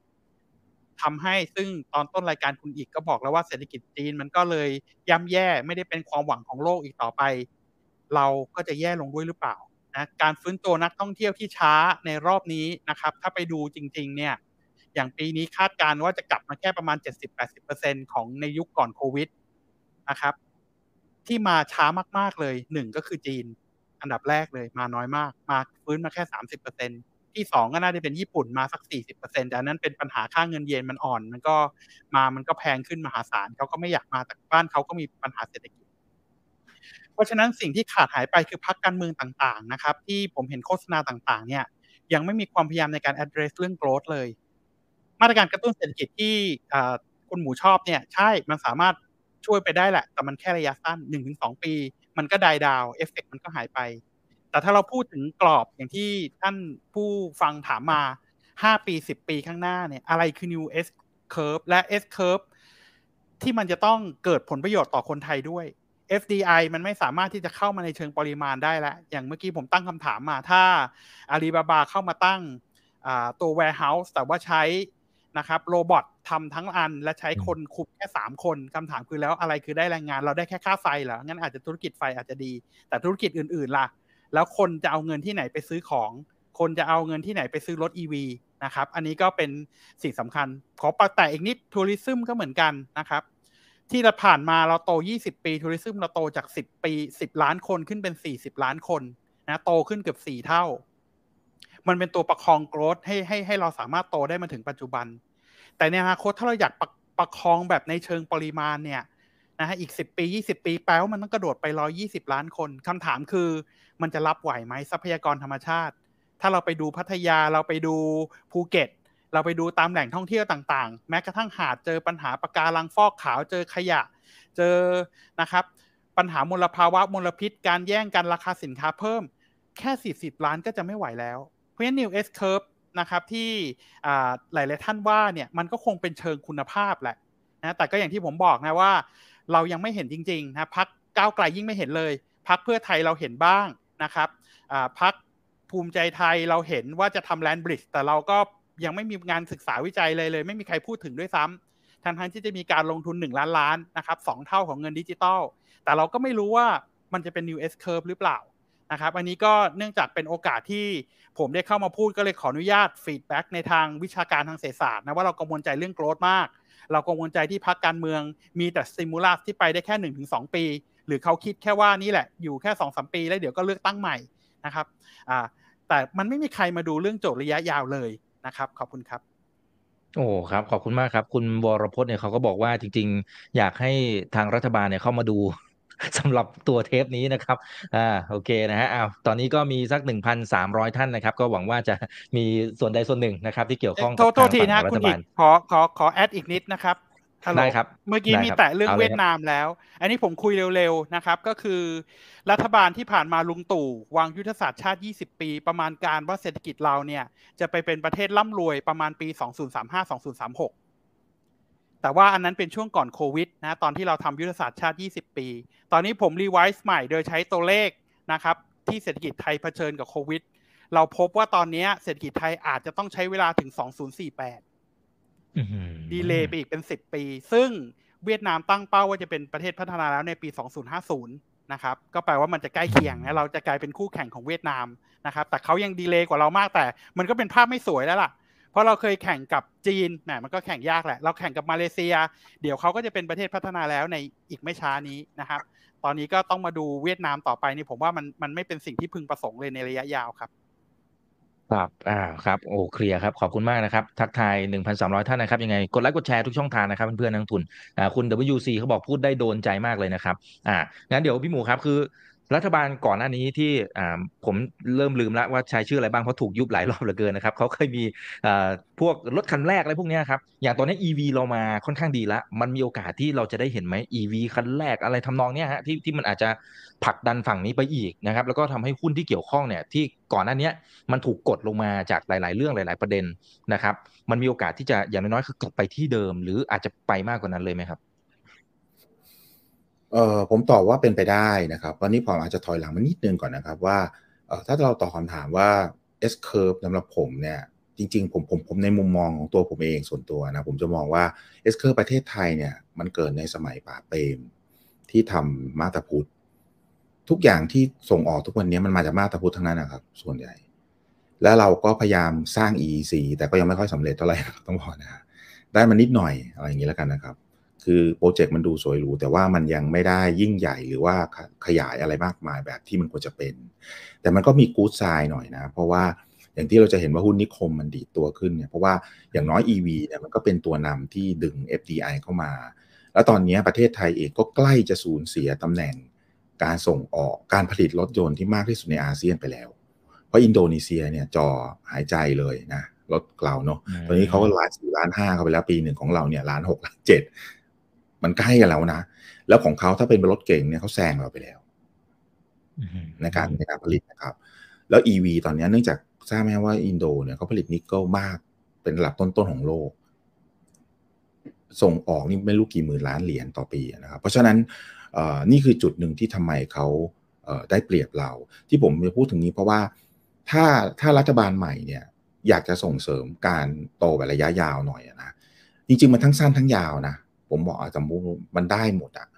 ทำให้ซึ่งตอนต้นรายการคุณอีกก็บอกแล้วว่าเศรษฐกิจจีนมันก็เลยย่ำแย่ไม่ได้เป็นความหวังของโลกอีกต่อไป เราก็จะแย่ลงด้วยหรือเปล่านะการฟื้นตัวนักท่องเที่ยวที่ช้าในรอบนี้นะครับ ถ้าไปดูจริง ๆ เนี่ย อย่างปีนี้คาดการณ์ว่าจะกลับมาแค่ประมาณ 70-80%ของในยุคก่อนโควิดนะครับ ที่มาช้ามาก ๆเลยหนึ่งก็คือจีน อันดับแรกเลยมาน้อยมาก มาฟื้นมาแค่ 30%ที่สองก็น่าจะเป็นญี่ปุ่นมาสัก 40%แต่อันนั้นเป็นปัญหาค่าเงินเยนมันอ่อน มันก็มามันก็แพงขึ้นมหาศาลเขาก็ไม่อยากมาแต่บ้านเขาก็มีปัญหาเศรษฐกิจเพราะฉะนั้นสิ่งที่ขาดหายไปคือพรรคการเมืองต่างๆนะครับ ที่ผมเห็นโฆษณาต่างๆ เนี่ย ยังไม่มีความพยายามในการ address เรื่อง growth เลย มาตรการกระตุ้นเศรษฐกิจที่คุณหมูชอบเนี่ยใช่มันสามารถช่วยไปได้แหละ แต่มันแค่ระยะสั้น1-2ปี มันก็ die down effect มันก็หายไป แต่ถ้าเราพูดถึงกรอบอย่างที่ท่านผู้ฟังถามมา5ปี10ปีข้างหน้าเนี่ยอะไรคือ new S curve และ S curve ที่มันจะต้องเกิดผลประโยชน์ต่อคนไทยด้วย FDI มันไม่สามารถที่จะเข้ามาในเชิงปริมาณได้แล้ว อย่างเมื่อกี้ผมตั้งคำถามมา ถ้าอาลีบาบาเข้ามาตั้งตัว warehouse แต่ว่าใช้ นะครับ robot ทำทั้งอันและใช้คนคุมแค่สามคนคำถามคือแล้วอะไรคือได้แรงงานเราได้แค่ค่าไฟเหรองั้นอาจจะธุรกิจไฟอาจจะดี แต่ธุรกิจอื่นๆล่ะ แล้วคนจะเอาเงินที่ไหนไปซื้อของ คนจะเอาเงินที่ไหนไปซื้อรถ EV นะครับอันนี้ก็เป็นสิ่งสำคัญ ขอประแต่อีกนิดทัวริซึมก็เหมือนกันนะครับที่เราผ่านมาเราโต 20 ปีทัวริซึมเราโตจาก 10 ปี 10 ล้านคนขึ้นเป็น 40 ล้านคนนะโตขึ้นเกือบ4เท่า มันเป็นตัวประคองโกรธให้ให้ให้เราสามารถโตได้มาถึงปัจจุบัน แต่ในอนาคตถ้าเราอยากประประคองแบบในเชิงปริมาณเนี่ยนะฮะอีก 10 ปี 20 ปีแปลว่ามันต้องกระโดดไป 120 ล้านคนคำถามคือ มันจะรับไหวไหมทรัพยากรธรรมชาติ ถ้าเราไปดูพัทยาเราไปดูภูเก็ต เราไปดูตามแหล่งท่องเที่ยวต่างๆ แม้กระทั่งหาดเจอปัญหาปะการังฟอกขาวเจอขยะ เจอนะครับปัญหามลภาวะมลพิษ การแย่งกันราคาสินค้าเพิ่ม แค่ 40 ล้านก็จะไม่ไหวแล้ว เพราะฉะนั้น New S Curve นะครับที่หลายๆท่านว่าเนี่ยมันก็คงเป็นเชิงคุณภาพแหละนะแต่ก็อย่างที่ผมบอกนะว่า เรายังไม่เห็นจริงๆนะพรรคก้าวไกลยิ่งไม่เห็นเลย พรรคเพื่อไทยเราเห็นบ้างนะครับพรรคภูมิใจไทยเราเห็นว่าจะทำแลนด์บริดจ์แต่เราก็ยังไม่มีงานศึกษาวิจัยเลยเลย ไม่มีใครพูดถึงด้วยซ้ำทั้งทั้งที่จะมีการลงทุน 1 ล้านล้านนะครับสองเท่าของเงินดิจิตอลแต่เราก็ไม่รู้ว่ามันจะเป็น new S curve หรือเปล่า นะครับอันนี้ก็เนื่องจากเป็นโอกาสที่ผมได้เข้ามาพูดก็เลยขออนุญาต feedback ในทางวิชาการทางเศรษฐศาสตร์นะว่าเรากังวลใจเรื่อง growth มาก เรากังวลใจที่พักการเมืองมีแต่สติมูลัสที่ไปได้แค่หนึ่งถึงสองปี หรือเขาคิดแค่ว่านี่แหละอยู่แค่สองสมปี แล้วเดี๋ยวก็เลือกตั้งใหม่นะครับแต่มันไม่มีใครมาดูเรื่องโจทย์ระยะยาวเลยนะครับ ขอบคุณครับโอ้ครับขอบคุณมากครับ คุณวรพจน์เนี่ยเขาก็บอกว่าจริง ๆ อยากให้ทางรัฐบาลเนี่ยเข้ามาดู สำหรับตัวเทปนี้นะครับ อ่า โอเคนะฮะอ้าวตอนนี้ก็มีสัก 1,300 ท่านนะครับ ก็หวังว่าจะมีส่วนใดส่วนหนึ่งนะครับ ที่เกี่ยวข้องกับทางฝั่งรัฐบาลขอขอขอ add อีกนิดนะครับได้ครับ เมื่อกี้มีแต่เรื่องเวียดนามแล้ว อันนี้ผมคุยเร็วๆนะครับ ก็คือ รัฐบาลที่ผ่านมาลุงตู่วางยุทธศาสตร์ชาติ 20 ปี ประมาณการว่าเศรษฐกิจเราเนี่ย จะไปเป็นประเทศร่ำรวยประมาณปี 2035-2036 แต่ว่าอันนั้นเป็นช่วงก่อนโควิดนะตอนที่เราทำยุทธศาสตร์ชาติ 20 ปี ตอนนี้ผม revise ใหม่โดยใช้ตัวเลขนะครับที่เศรษฐกิจไทยเผชิญกับโควิด เราพบว่าตอนนี้เศรษฐกิจไทยอาจจะต้องใช้เวลาถึง 2048ดีเลย์ไปอีกเป็น 10 ปี ซึ่งเวียดนามตั้งเป้าว่าจะเป็นประเทศพัฒนาแล้วในปี 2050 นะครับ ก็แปลว่ามันจะใกล้เคียงนะเราจะกลายเป็นคู่แข่งของเวียดนามนะครับ แต่เขายังดีเลย์กว่าเรามากแต่ มันก็เป็นภาพไม่สวยแล้วล่ะ เพราะเราเคยแข่งกับจีนแหมมันก็แข่งยากแหละ เราแข่งกับมาเลเซีย เดี๋ยวเขาก็จะเป็นประเทศพัฒนาแล้วในอีกไม่ช้านี้นะครับ ตอนนี้ก็ต้องมาดูเวียดนามต่อไปนี่ผมว่ามันมันไม่เป็นสิ่งที่พึงประสงค์เลยในระยะยาวครับ ครับ อ่า ครับ โอ้ เคลียร์ครับ ขอบคุณมากนะครับ ทักทาย 1,300 ท่านนะครับ ยังไง กดไลค์กดแชร์ทุกช่องทางนะครับ เพื่อนๆนักทุน อ่า คุณ WC เขาบอกพูดได้โดนใจมากเลยนะครับ อ่า งั้นเดี๋ยวพี่หมูครับ คือ รัฐบาลก่อนหน้านี้ที่ผมเริ่มลืมแล้วว่าใช้ชื่ออะไรบ้างเพราะถูกยุบหลายรอบเหลือเกินนะครับเขาเคยมีพวกรถคันแรกอะไรพวกนี้ครับอย่างตอนนี้ EV เรามาค่อนข้างดีแล้วมันมีโอกาสที่เราจะได้เห็นไหม EV คันแรกอะไรทำนองนี้ฮะที่ที่มันอาจจะผลักดันฝั่งนี้ไปอีกนะครับแล้วก็ทำให้หุ้นที่เกี่ยวข้องเนี่ยที่ก่อนหน้านี้มันถูกกดลงมาจากหลาย ๆ เรื่องหลาย ๆ ประเด็นนะครับมันมีโอกาสที่จะอย่างน้อยๆคือกลับไปที่เดิม หรืออาจจะไปมากกว่านั้นเลยไหมครับ เอ่อผมตอบว่าเป็นไปได้นะครับวันนี้ผมอาจจะถอยหลังมานิดนึงก่อนนะครับว่าเอ่อถ้าเราตอบคำถามว่า S curve สำหรับผมเนี่ยจริงๆผมผมผมในมุมมองของตัวผมเองส่วนตัวนะผมจะมองว่า S curve ประเทศไทยเนี่ยมันเกิดในสมัยป่าเปรมที่ทำมาตาพุทธทุกอย่างที่ส่งออกทุกวันนี้มันมาจากมาตาพุทธทั้งนั้นนะครับ ส่วนใหญ่ แล้วเราก็พยายามสร้าง EEC แต่ก็ยังไม่ค่อยสำเร็จเท่าไหร่ต้องบอกนะฮะได้มานิดหน่อยอะไรอย่างนี้แล้วกันนะครับ คือโปรเจกต์มันดูสวยหรูแต่ว่ามันยังไม่ได้ยิ่งใหญ่หรือว่าขยายอะไรมากมายแบบที่มันควรจะเป็น แต่มันก็มีกู๊ดไซน์หน่อยนะ เพราะว่าอย่างที่เราจะเห็นว่าหุ้นนิคมมันดีดตัวขึ้นเนี่ยเพราะว่าอย่างน้อย EV เนี่ยมันก็เป็นตัวนำที่ดึง FDI เข้ามา แล้วตอนนี้ประเทศไทยเองก็ใกล้จะสูญเสียตำแหน่งการส่งออกการผลิตรถยนต์ที่มากที่สุดในอาเซียนไปแล้ว เพราะอินโดนีเซียเนี่ยจอหายใจเลยนะรถเกลาเนาะตอนนี้เขาก็ล้านสี่ล้านห้าเข้าไปแล้วปีหนึ่งของเราเนี่ยล้านหกล้านเจ็ด มันใกล้กันแล้วนะ แล้วของเขาถ้าเป็นรถเก่งเนี่ยเขาแซงเราไปแล้วในการในการผลิตนะครับ แล้ว EV ตอนนี้เนื่องจากทราบไหมว่าอินโดเนี่ยเขาผลิตนิกเกิลมากเป็นระดับต้นๆของโลก ส่งออกนี่ไม่รู้กี่หมื่นล้านเหรียญต่อปีนะครับ เพราะฉะนั้นนี่คือจุดหนึ่งที่ทำไมเขาได้เปรียบเรา ที่ผมจะพูดถึงนี้เพราะว่าถ้าถ้ารัฐบาลใหม่เนี่ย อยากจะส่งเสริมการโตแบบระยะยาวหน่อยนะจริงๆมันทั้งสั้นทั้งยาวนะ ผมบอกอาจจะมันได้หมดอะ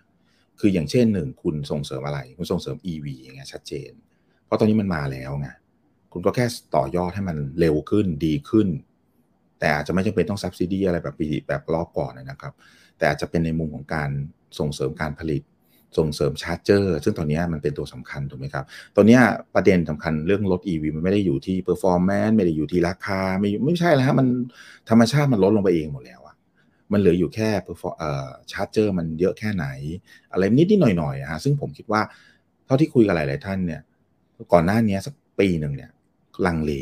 คืออย่างเช่นหนึ่งคุณส่งเสริมอะไร คุณส่งเสริม EV อย่างเงี้ยชัดเจน เพราะตอนนี้มันมาแล้วไงคุณก็แค่ต่อยอดให้มันเร็วขึ้นดีขึ้น แต่อาจจะไม่จำเป็นต้อง subsidy อะไรแบบปีแบบรอบก่อนนะครับ แต่อาจจะเป็นในมุมของการส่งเสริมการผลิต ส่งเสริมชาร์จเจอร์ ซึ่งตอนนี้มันเป็นตัวสำคัญถูกไหมครับ ตอนนี้ประเด็นสำคัญเรื่องรถ EV มันไม่ได้อยู่ที่ performance ไม่ได้อยู่ที่ราคาไม่ไม่ใช่แล้วฮะมันธรรมชาติมันลดลงไปเองหมดแล้ว มันเหลืออยู่แค่ชาร์จเจอร์มันเยอะแค่ไหน อะไรนิดนิดหน่อยหน่อยฮะซึ่งผมคิดว่าเท่าที่คุยกับหลาย ๆ ท่านเนี่ย ก่อนหน้านี้สักปีหนึ่งเนี่ย ลังเล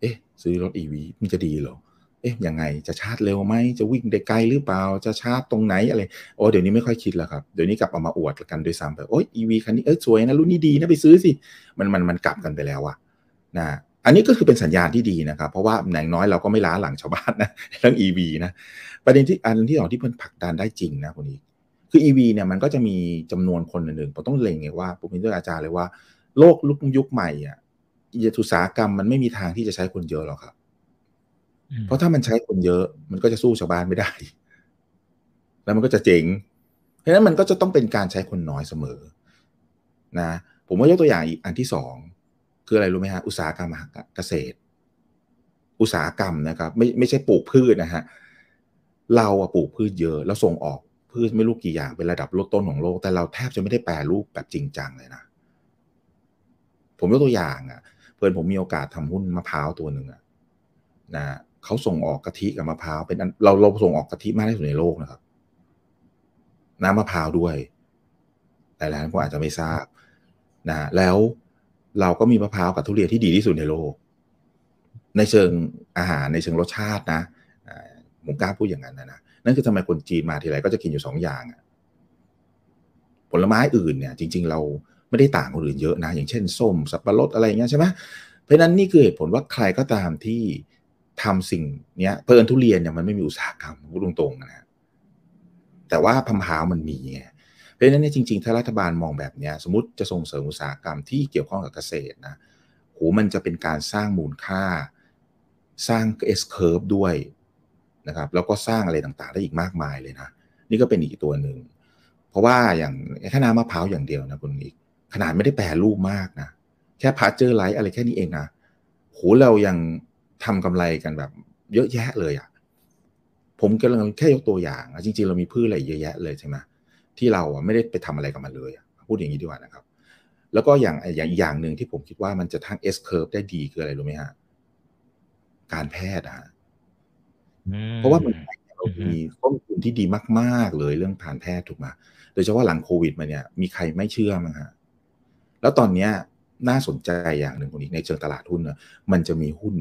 เอ๊ะ ซื้อรถ EV มันจะดีเหรอ เอ๊ะยังไงจะชาร์จเร็วไหมจะวิ่งได้ไกลหรือเปล่าจะชาร์จตรงไหนอะไรโอ้เดี๋ยวนี้ไม่ค่อยคิดแล้วครับเดี๋ยวนี้กลับเอามาอวดกันด้วยซ้ำแบบโอ้ย EV คันนี้เอ้ยสวยนะรุ่นนี้ดีนะไปซื้อสิมันมันมันกลับกันไปแล้วอะนะ อันนี้ก็คือเป็นสัญญาณที่ดีนะครับ เพราะว่าแหน่งน้อยเราก็ไม่ล้าหลังชาวบ้านนะเรื่อง EV นะประเด็นที่อันที่สองที่เพิ่นผลักดันได้จริงนะคนนี้คือ EV เนี่ยมันก็จะมีจำนวนคนหนึ่งผมต้องเล็งไงว่าผมเป็นด้วยอาจารย์เลยว่า โลกลุกยุคใหม่อะอุตสาหกรรมมันไม่มีทางที่จะใช้คนเยอะหรอกครับ เพราะถ้ามันใช้คนเยอะ มันก็จะสู้ชาวบ้านไม่ได้ แล้วมันก็จะเจ๋งเพราะฉะนั้นมันก็จะต้องเป็นการใช้คนน้อยเสมอ นะ ผมว่ายกตัวอย่างอีกอันที่สอง คืออะไรรู้ไหมฮะอุตสาหกรรมเกษตร อุตสาหกรรมนะครับ ไม่ไม่ใช่ปลูกพืชนะฮะเราอะปลูกพืชเยอะแล้วส่งออกพืชไม่รู้กี่อย่างเป็นระดับโลดต้นของโลก แต่เราแทบจะไม่ได้แปรรูปแบบจริงจังเลยนะ ผมยกตัวอย่างอะเพื่อนผมมีโอกาสทำหุ้นมะพร้าวตัวหนึ่งอะนะเขาส่งออกกะทิกับมะพร้าวเป็นเราเราส่งออกกะทิมากที่สุดในโลกนะครับ น้ำมะพร้าวด้วยหลายๆท่านอาจจะไม่ทราบนะแล้ว เราก็มีมะพร้าวกับทุเรียนที่ดีที่สุดในโลก ในเชิงอาหารในเชิงรสชาตินะผมกล้าพูดอย่างนั้นนะนะนั่นคือทำไมคนจีนมาทีไรก็จะกินอยู่สองอย่างผลไม้อื่นเนี่ย จริง ๆ เราไม่ได้ต่างคนอื่นเยอะนะ อย่างเช่นส้มสับปะรดอะไรเงี้ยใช่ไหมเพราะนั้นนี่คือเหตุผลว่าใครก็ตามที่ทำสิ่งเนี้ยเพิ่นทุเรียนเนี่ยมันไม่มีอุตสาหกรรมพูดตรงๆนะแต่ว่าพัมพาวมันมีไง เพราะฉะนั้นเนี่ยจริงๆ ถ้ารัฐบาลมองแบบนี้สมมติจะส่งเสริมอุตสาหกรรมที่เกี่ยวข้องกับเกษตรนะโหมันจะเป็นการสร้างมูลค่า สร้าง S curve ด้วยนะครับแล้วก็สร้างอะไรต่างๆ ได้อีกมากมายเลยนะ นี่ก็เป็นอีกตัวหนึ่ง เพราะว่าอย่างแค่น้ำมะพร้าวอย่างเดียวนะคุณอีกขนาดไม่ได้แปรรูปมากนะแค่พาเจอร์ไลท์อะไรแค่นี้เองนะโหเรายังทำกำไรกันแบบเยอะแยะเลยอะ่ะผมกำลังแค่ยกตัวอย่าง จริงๆ เรามีพืชอะไรเยอะแยะเลยใช่ไหม ที่เราไม่ได้ไปทำอะไรกับมันเลย พูดอย่างนี้ดีกว่านะครับ แล้วก็อย่างอย่างอย่างหนึ่งที่ผมคิดว่ามันจะทั้ง S curve ได้ดีคืออะไรรู้ไหมฮะการแพทย์อะเพราะว่ามันเรามีต้นทุนที่ดีมาก ๆ เลยเรื่องการแพทย์ถูกไหมโดยเฉพาะหลังโควิดมาเนี่ย มีใครไม่เชื่อบ้างฮะแล้วตอนเนี้ยน่าสนใจอย่างหนึ่งคนนี้ในเชิงตลาดหุ้นนะมันจะมีหุ้น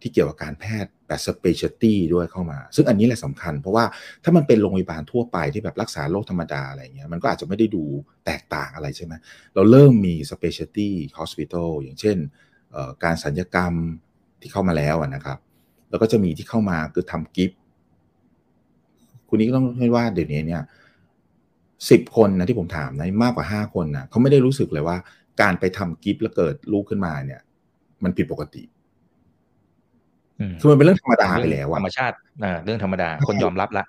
ที่เกี่ยวกับการแพทย์ แบบ specialty ด้วยเข้ามา ซึ่งอันนี้แหละสำคัญ เพราะว่าถ้ามันเป็นโรงพยาบาลทั่วไปที่แบบรักษาโรคธรรมดาอะไรเงี้ยมันก็อาจจะไม่ได้ดูแตกต่างอะไรใช่ไหมเราเริ่มมี specialty hospital อย่างเช่นการศัลยกรรมที่เข้ามาแล้วนะครับ แล้วก็จะมีที่เข้ามาคือทำกิฟต์คุณนี้ก็ต้องให้ว่าเดี๋ยวนี้เนี่ยสิบคนนะที่ผมถามนะมากกว่าห้าคนนะเขาไม่ได้รู้สึกเลยว่า การไปทำกิฟต์แล้วเกิดลูกขึ้นมาเนี่ย มันผิดปกติ คือมันเป็นเรื่องธรรมดาไปแล้วธรรมชาติเรื่องธรรมดาคนยอมรับละ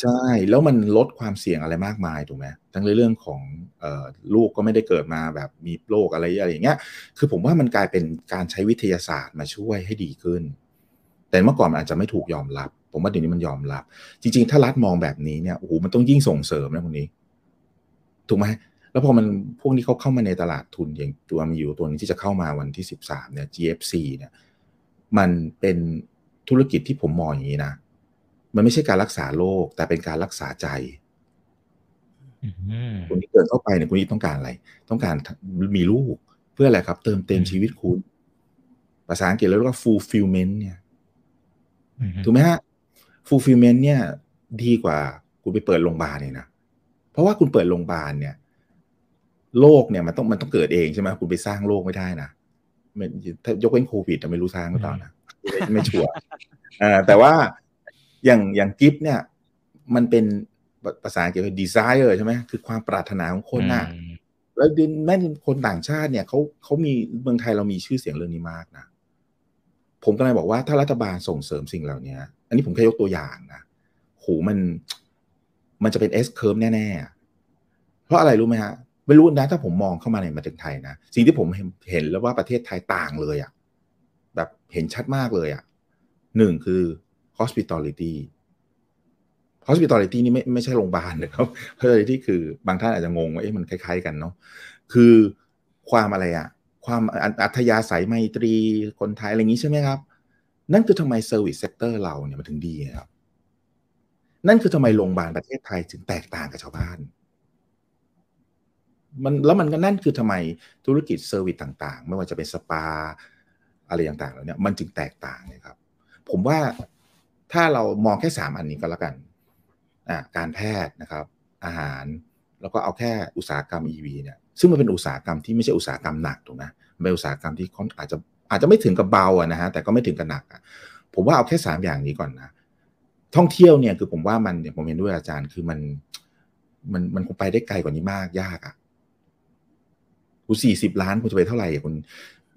ใช่แล้วมันลดความเสี่ยงอะไรมากมายถูกไหมทั้งในเรื่องของลูกก็ไม่ได้เกิดมาแบบมีโรคอะไรอะไรอย่างเงี้ยคือผมว่ามันกลายเป็นการใช้วิทยาศาสตร์มาช่วยให้ดีขึ้น แต่เมื่อก่อนมันอาจจะไม่ถูกยอมรับ ผมว่าเดี๋ยวนี้มันยอมรับ จริง ๆ ถ้ารัฐมองแบบนี้เนี่ยโอ้โหมันต้องยิ่งส่งเสริมนะคนนี้ ถูกไหมแล้วพอมันพวกนี้เขาเข้ามาในตลาดทุนอย่างตัวมีอยู่ตัวนึงที่จะเข้ามาวันที่สิบสามเนี่ย GFC เนี่ย มันเป็นธุรกิจที่ผมมองอย่างนี้นะ มันไม่ใช่การรักษาโรคแต่เป็นการรักษาใจคุณที่เกิดเข้าไปเนี่ยคุณนี่ต้องการอะไร ต้องการมีลูกเพื่ออะไรครับ เติมเต็มชีวิตคุณ ภาษาอังกฤษเรียกว่า fulfillment เนี่ยถูกไหมฮะ fulfillment เนี่ย ดีกว่า คุณไปเปิดโรงพยาบาลเนี่ยนะ เพราะว่าคุณเปิดโรงพยาบาลเนี่ยโรคเนี่ยมันต้องมันต้องเกิดเองใช่ไหมคุณไปสร้างโรคไม่ได้นะ ถ้ายกเว้นโควิดไม่รู้สร้างหรือเปล่านะไม่ชัวร์แต่ว่าอย่างอย่างกิฟเนี่ย มันเป็นภาษาเกี่ยวกับดีไซเนอร์ใช่ไหมคือความปรารถนาของคนน่ะแล้วแม้คนต่างชาติเนี่ยเขาเขามีเมืองไทยเรามีชื่อเสียงเรื่องนี้มากนะผมก็เลยบอกว่าถ้ารัฐบาลส่งเสริมสิ่งเหล่านี้อันนี้ผมแค่ยกตัวอย่างนะโหมัน มันจะเป็น S curve แน่ ๆ เพราะอะไรรู้ไหมฮะ ไม่รู้นะถ้าผมมองเข้ามาในมาถึงไทยนะสิ่งที่ผมเห็นแล้วว่าประเทศไทยต่างเลยอะ่ะแบบเห็นชัดมากเลยอะ่ะหนึ่งคือ hospitality hospitality นี่ไม่ไม่ใช่โรงพยาบาลนะครับ hospitality คือบางท่านอาจจะงงว่าเอ๊ะมันคล้าย ๆ กันเนาะคือความอะไรอะ่ะความอัธยาศัยไมตรีคนไทยอะไรอย่างนี้ใช่ไหมครับ นั่นคือทำไม service sector เราเนี่ยมันถึงดีครับ นั่นคือทำไมโรงพยาบาลประเทศไทยถึงแตกต่างกับชาวบ้าน มันแล้วมันก็นั่นคือทำไมธุรกิจ service ต่างๆ ไม่ว่าจะเป็นสปา อะไรต่างๆแล้วเนี่ยมันจึงแตกต่างนะครับ ผมว่าถ้าเรามองแค่สามอันนี้ก็แล้วกันอ่าการแพทย์นะครับ อาหารแล้วก็เอาแค่อุตสาหกรรม EV เนี่ยซึ่งมันเป็นอุตสาหกรรมที่ไม่ใช่อุตสาหกรรมหนักถูกไหมเป็นอุตสาหกรรมที่อาจจะอาจจะไม่ถึงกับเบาอะนะฮะแต่ก็ไม่ถึงกับหนักอะผมว่าเอาแค่สามอย่างนี้ก่อนนะ ท่องเที่ยวเนี่ยคือผมว่ามันเนี่ยผมเห็นด้วยอาจารย์คือมันมันมันคงไปได้ไกลกว่านี้มากยากอะ คุณสี่สิบล้านคุณจะไปเท่าไหร่คุณ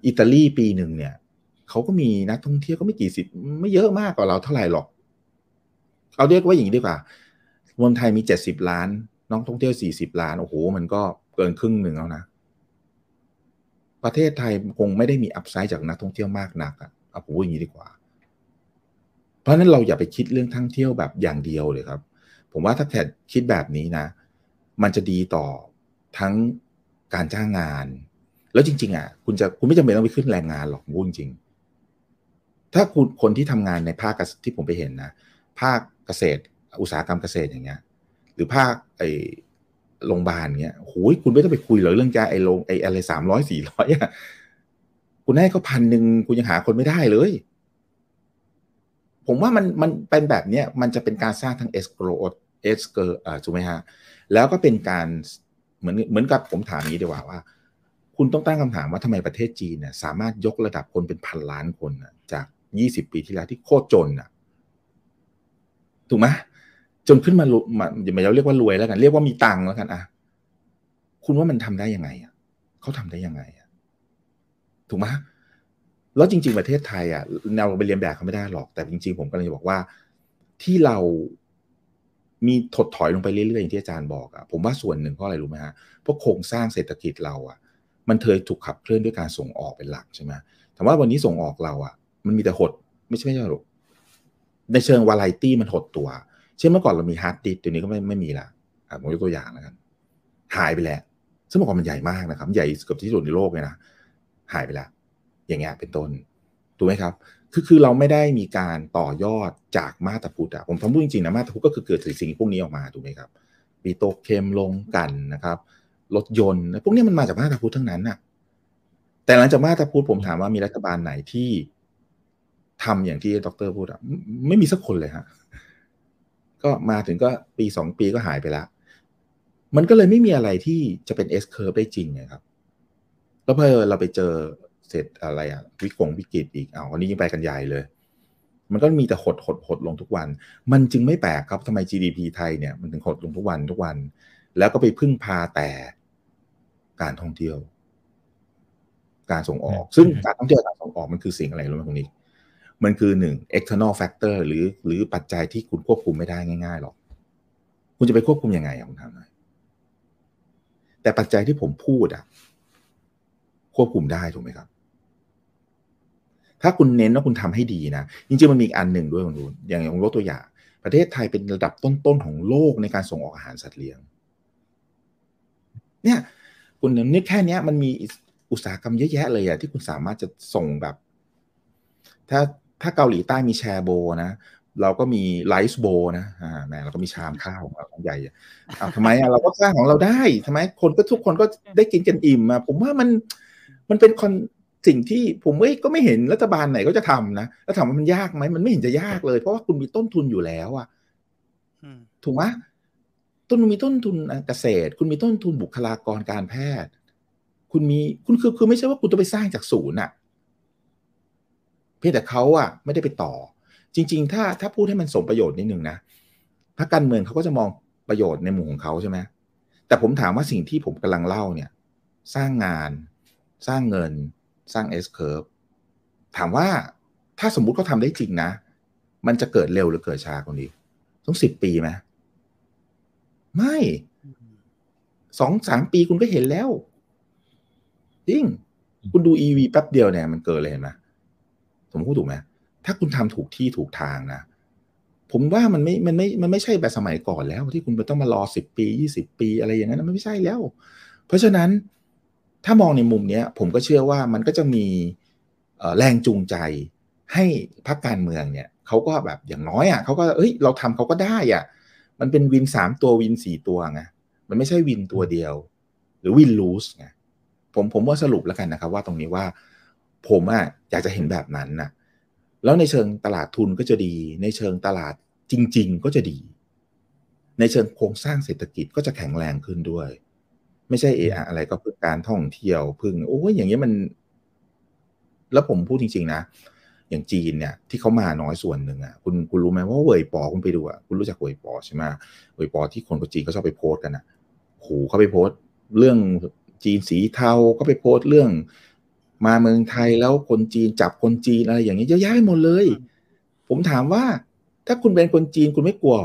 อิตาลีปีหนึ่งเนี่ยเขาก็มีนักท่องเที่ยวก็ไม่กี่สิบไม่เยอะมากกว่าเราเท่าไหร่หรอก เอาเรียกว่าอย่างนี้ดีกว่าเมืองไทยมีเจ็ดสิบล้านน้องท่องเที่ยวสี่สิบล้านโอ้โห มันก็เกินครึ่งหนึ่งแล้วนะ ประเทศไทยคงไม่ได้มีอัพไซด์จากนักท่องเที่ยวมากนักอะเอาผมพูดอย่างนี้ดีกว่า เพราะนั้นเราอย่าไปคิดเรื่องท่องเที่ยวแบบอย่างเดียวเลยครับ ผมว่าถ้าแค่คิดแบบนี้นะ มันจะดีต่อทั้ง การจ้างงาน แล้วจริง ๆ อะ คุณจะคุณไม่จำเป็นต้องไปขึ้นแรงงานหรอกพูดจริง ถ้าคุณคนที่ทำงานในภาคที่ผมไปเห็นนะ ภาคเกษตร อุตสาหกรรมเกษตรอย่างเงี้ย หรือภาคไอโรงพยาบาลเงี้ยโอ้ยคุณไม่ต้องไปคุยเลยเรื่องแกไอโรงไออะไรสามร้อยสี่ร้อยอะคุณให้เขาพันหนึ่งคุณยังหาคนไม่ได้เลย ผมว่ามันมันเป็นแบบเนี้ยมันจะเป็นการสร้างทั้งเอสโกรเอสเกอร์อ่าถูกไหมฮะ แล้วก็เป็นการ เหมือนเหมือนกับผมถามนี้ดีกว่าว่า คุณต้องตั้งคำถามว่าทำไมประเทศจีนเนี่ยสามารถยกระดับคนเป็นพันล้านคนจากยี่สิบปีที่แล้วที่โคตรจนอะถูกไหมจนขึ้นมามาอย่ามาเรียกว่ารวยแล้วกัน เรียกว่ามีตังค์แล้วกันอะคุณว่ามันทำได้ยังไงอะเขาทำได้ยังไงอะถูกไหมแล้วจริง ๆ ประเทศไทยอะเราไปเรียนแบบเขาไม่ได้หรอกแต่จริง ๆ ผมก็เลยบอกว่าที่เรา มีถดถอยลงไปเรื่อยๆอย่างที่อาจารย์บอกอะผมว่าส่วนหนึ่งเพราะอะไรรู้ไหมฮะเพราะโครงสร้างเศรษฐกิจเราอะมันเคยถูกขับเคลื่อนด้วยการส่งออกเป็นหลักใช่ไหมแต่ว่าวันนี้ส่งออกเราอะมันมีแต่หดไม่ใช่ไม่ใช่หรอกในเชิงวาไรตี้มันหดตัว เช่นเมื่อก่อนเรามี hard disk เดี๋ยวนี้ก็ไม่ไม่มีละอะผมยกตัวอย่างแล้วกันหายไปแล้วซึ่งเมื่อก่อนมันใหญ่มากนะครับ ใหญ่เกือบที่สุดในโลกเลยนะหายไปแล้วอย่างเงี้ยเป็นต้นถูกไหมครับ คือคือเราไม่ได้มีการต่อยอดจากมาตรพุทธอะผมทำพูดจริงๆนะมาตรพุทธก็คือเกิดสิ่งพวกนี้ออกมาถูกไหมครับปีโตเคมลงกันนะครับ รถยนต์พวกนี้มันมาจากมาตรพุทธทั้งนั้นน่ะ แต่หลังจากมาตรพุทธผมถามว่ามีรัฐบาลไหนที่ทำอย่างที่ดรพูดอะไม่มีสักคนเลยฮะก็มาถึงก็ปีสองปีก็หายไปแล้วมันก็เลยไม่มีอะไรที่จะเป็น S curve ได้จริงนะครับ แล้วพอเราไปเจอ เสร็จอะไรอะวิกงวิกฤตอีกอ้าววันนี้ยิ่งไปกันใหญ่เลย มันก็มีแต่หดหดหดลงทุกวัน มันจึงไม่แปลกครับทำไม GDP ไทยเนี่ยมันถึงหดลงทุกวันทุกวัน แล้วก็ไปพึ่งพาแต่การท่องเที่ยว การส่งออก ซึ่งการท่องเที่ยวการส่งออกมันคือสิ่งอะไรรู้ไหมตรงนี้ มันคือหนึ่ง external factor หรือหรือปัจจัยที่คุณควบคุมไม่ได้ง่ายๆหรอกคุณจะไปควบคุมยังไงอะคุณถามหน่อยแต่ปัจจัยที่ผมพูดอะควบคุมได้ถูกไหมครับ ถ้าคุณเน้นว่าคุณทำให้ดีนะ จริงๆมันมีอันหนึ่งด้วยคุณดูอย่างอย่างยกตัวอย่าง ประเทศไทยเป็นระดับต้นๆของโลกในการส่งออกอาหารสัตว์เลี้ยง เนี่ย คุณนึกแค่นี้มันมีอุตสาหกรรมเยอะแยะเลยอะที่คุณสามารถจะส่งแบบ ถ้าถ้าเกาหลีใต้มีแชร์โบนะเราก็มีไลซ์โบนะอ่าแม่เราก็มีชามข้าวของเราของใหญ่อะทำไมอะเราก็สร้างของเราได้ทำไมคนก็ทุกคนก็ได้กินกันอิ่มอะผมว่ามันมันเป็นคอน สิ่งที่ผมก็ไม่เห็นรัฐบาลไหนก็จะทำนะแล้วถามว่ามันยากไหมมันไม่เห็นจะยากเลย เพราะว่าคุณมีต้นทุนอยู่แล้วอะถูกไหมต้นมีต้นทุนเกษตร คุณมีต้นทุนบุคลากรการแพทย์ คุณมีคุณคือคือไม่ใช่ว่าคุณต้องไปสร้างจากศูนย์อะเพียงแต่เขาอะไม่ได้ไปต่อ จริง ๆ ถ้าถ้าพูดให้มันสมประโยชน์นิดนึงนะพรรคการเมืองเขาก็จะมองประโยชน์ในมุมของเขาใช่ไหมแต่ผมถามว่าสิ่งที่ผมกำลังเล่าเนี่ย สร้างงาน สร้างเงิน สร้าง S curve ถามว่าถ้าสมมุติเขาทาได้จริงนะ มันจะเกิดเร็วหรือเกิดช้าคนนี้ต้องสิบปีไหมไม่สองสามปีคุณก็เห็นแล้ว จริง คุณดู EV แป๊บเดียวเนี่ยมันเกิดเลยเห็นไหมผมพูดถูกไหมถ้าคุณทำถูกที่ถูกทางนะ ผมว่ามันไม่ มันไม่ มันไม่ใช่แบบสมัยก่อนแล้ว ที่คุณต้องมารอสิบปียี่สิบปีอะไรอย่างนั้น มันไม่ใช่แล้ว เพราะฉะนั้น ถ้ามองในมุมนี้ผมก็เชื่อว่ามันก็จะมีแรงจูงใจให้พรรคการเมืองเนี่ยเขาก็แบบอย่างน้อยอะเขาก็เอ้ยเราทำเขาก็ได้อะมันเป็นวินสามตัววินสี่ตัวไงมันไม่ใช่วินตัวเดียว หรือวินลูสไงผมผมว่าสรุปแล้วกันนะครับ ว่าตรงนี้ว่า ผมอะอยากจะเห็นแบบนั้นน่ะ แล้วในเชิงตลาดทุนก็จะดี ในเชิงตลาดจริง ๆ ก็จะดี ในเชิงโครงสร้างเศรษฐกิจก็จะแข็งแรงขึ้นด้วย ไม่ใช่เออะไรก็เพื่อการท่องเที่ยวพึ่งโอ้ยอย่างนี้มัน แล้วผมพูดจริง ๆ นะอย่างจีนเนี่ยที่เขามาน้อยส่วนหนึ่งอะคุณคุณรู้ไหมว่าเว่ยปอคุณไปดูอะคุณรู้จักเว่ยปอใช่ไหมเว่ยปอที่คนคนจีนเขาชอบไปโพสกันอะโหเขาไปโพสเรื่องจีนสีเทาก็ไปโพสเรื่อง มาเมืองไทยแล้วคนจีนจับคนจีนอะไรอย่างนี้เยอะแยะหมดเลย ผมถามว่า ถ้าคุณเป็นคนจีนคุณไม่กลัว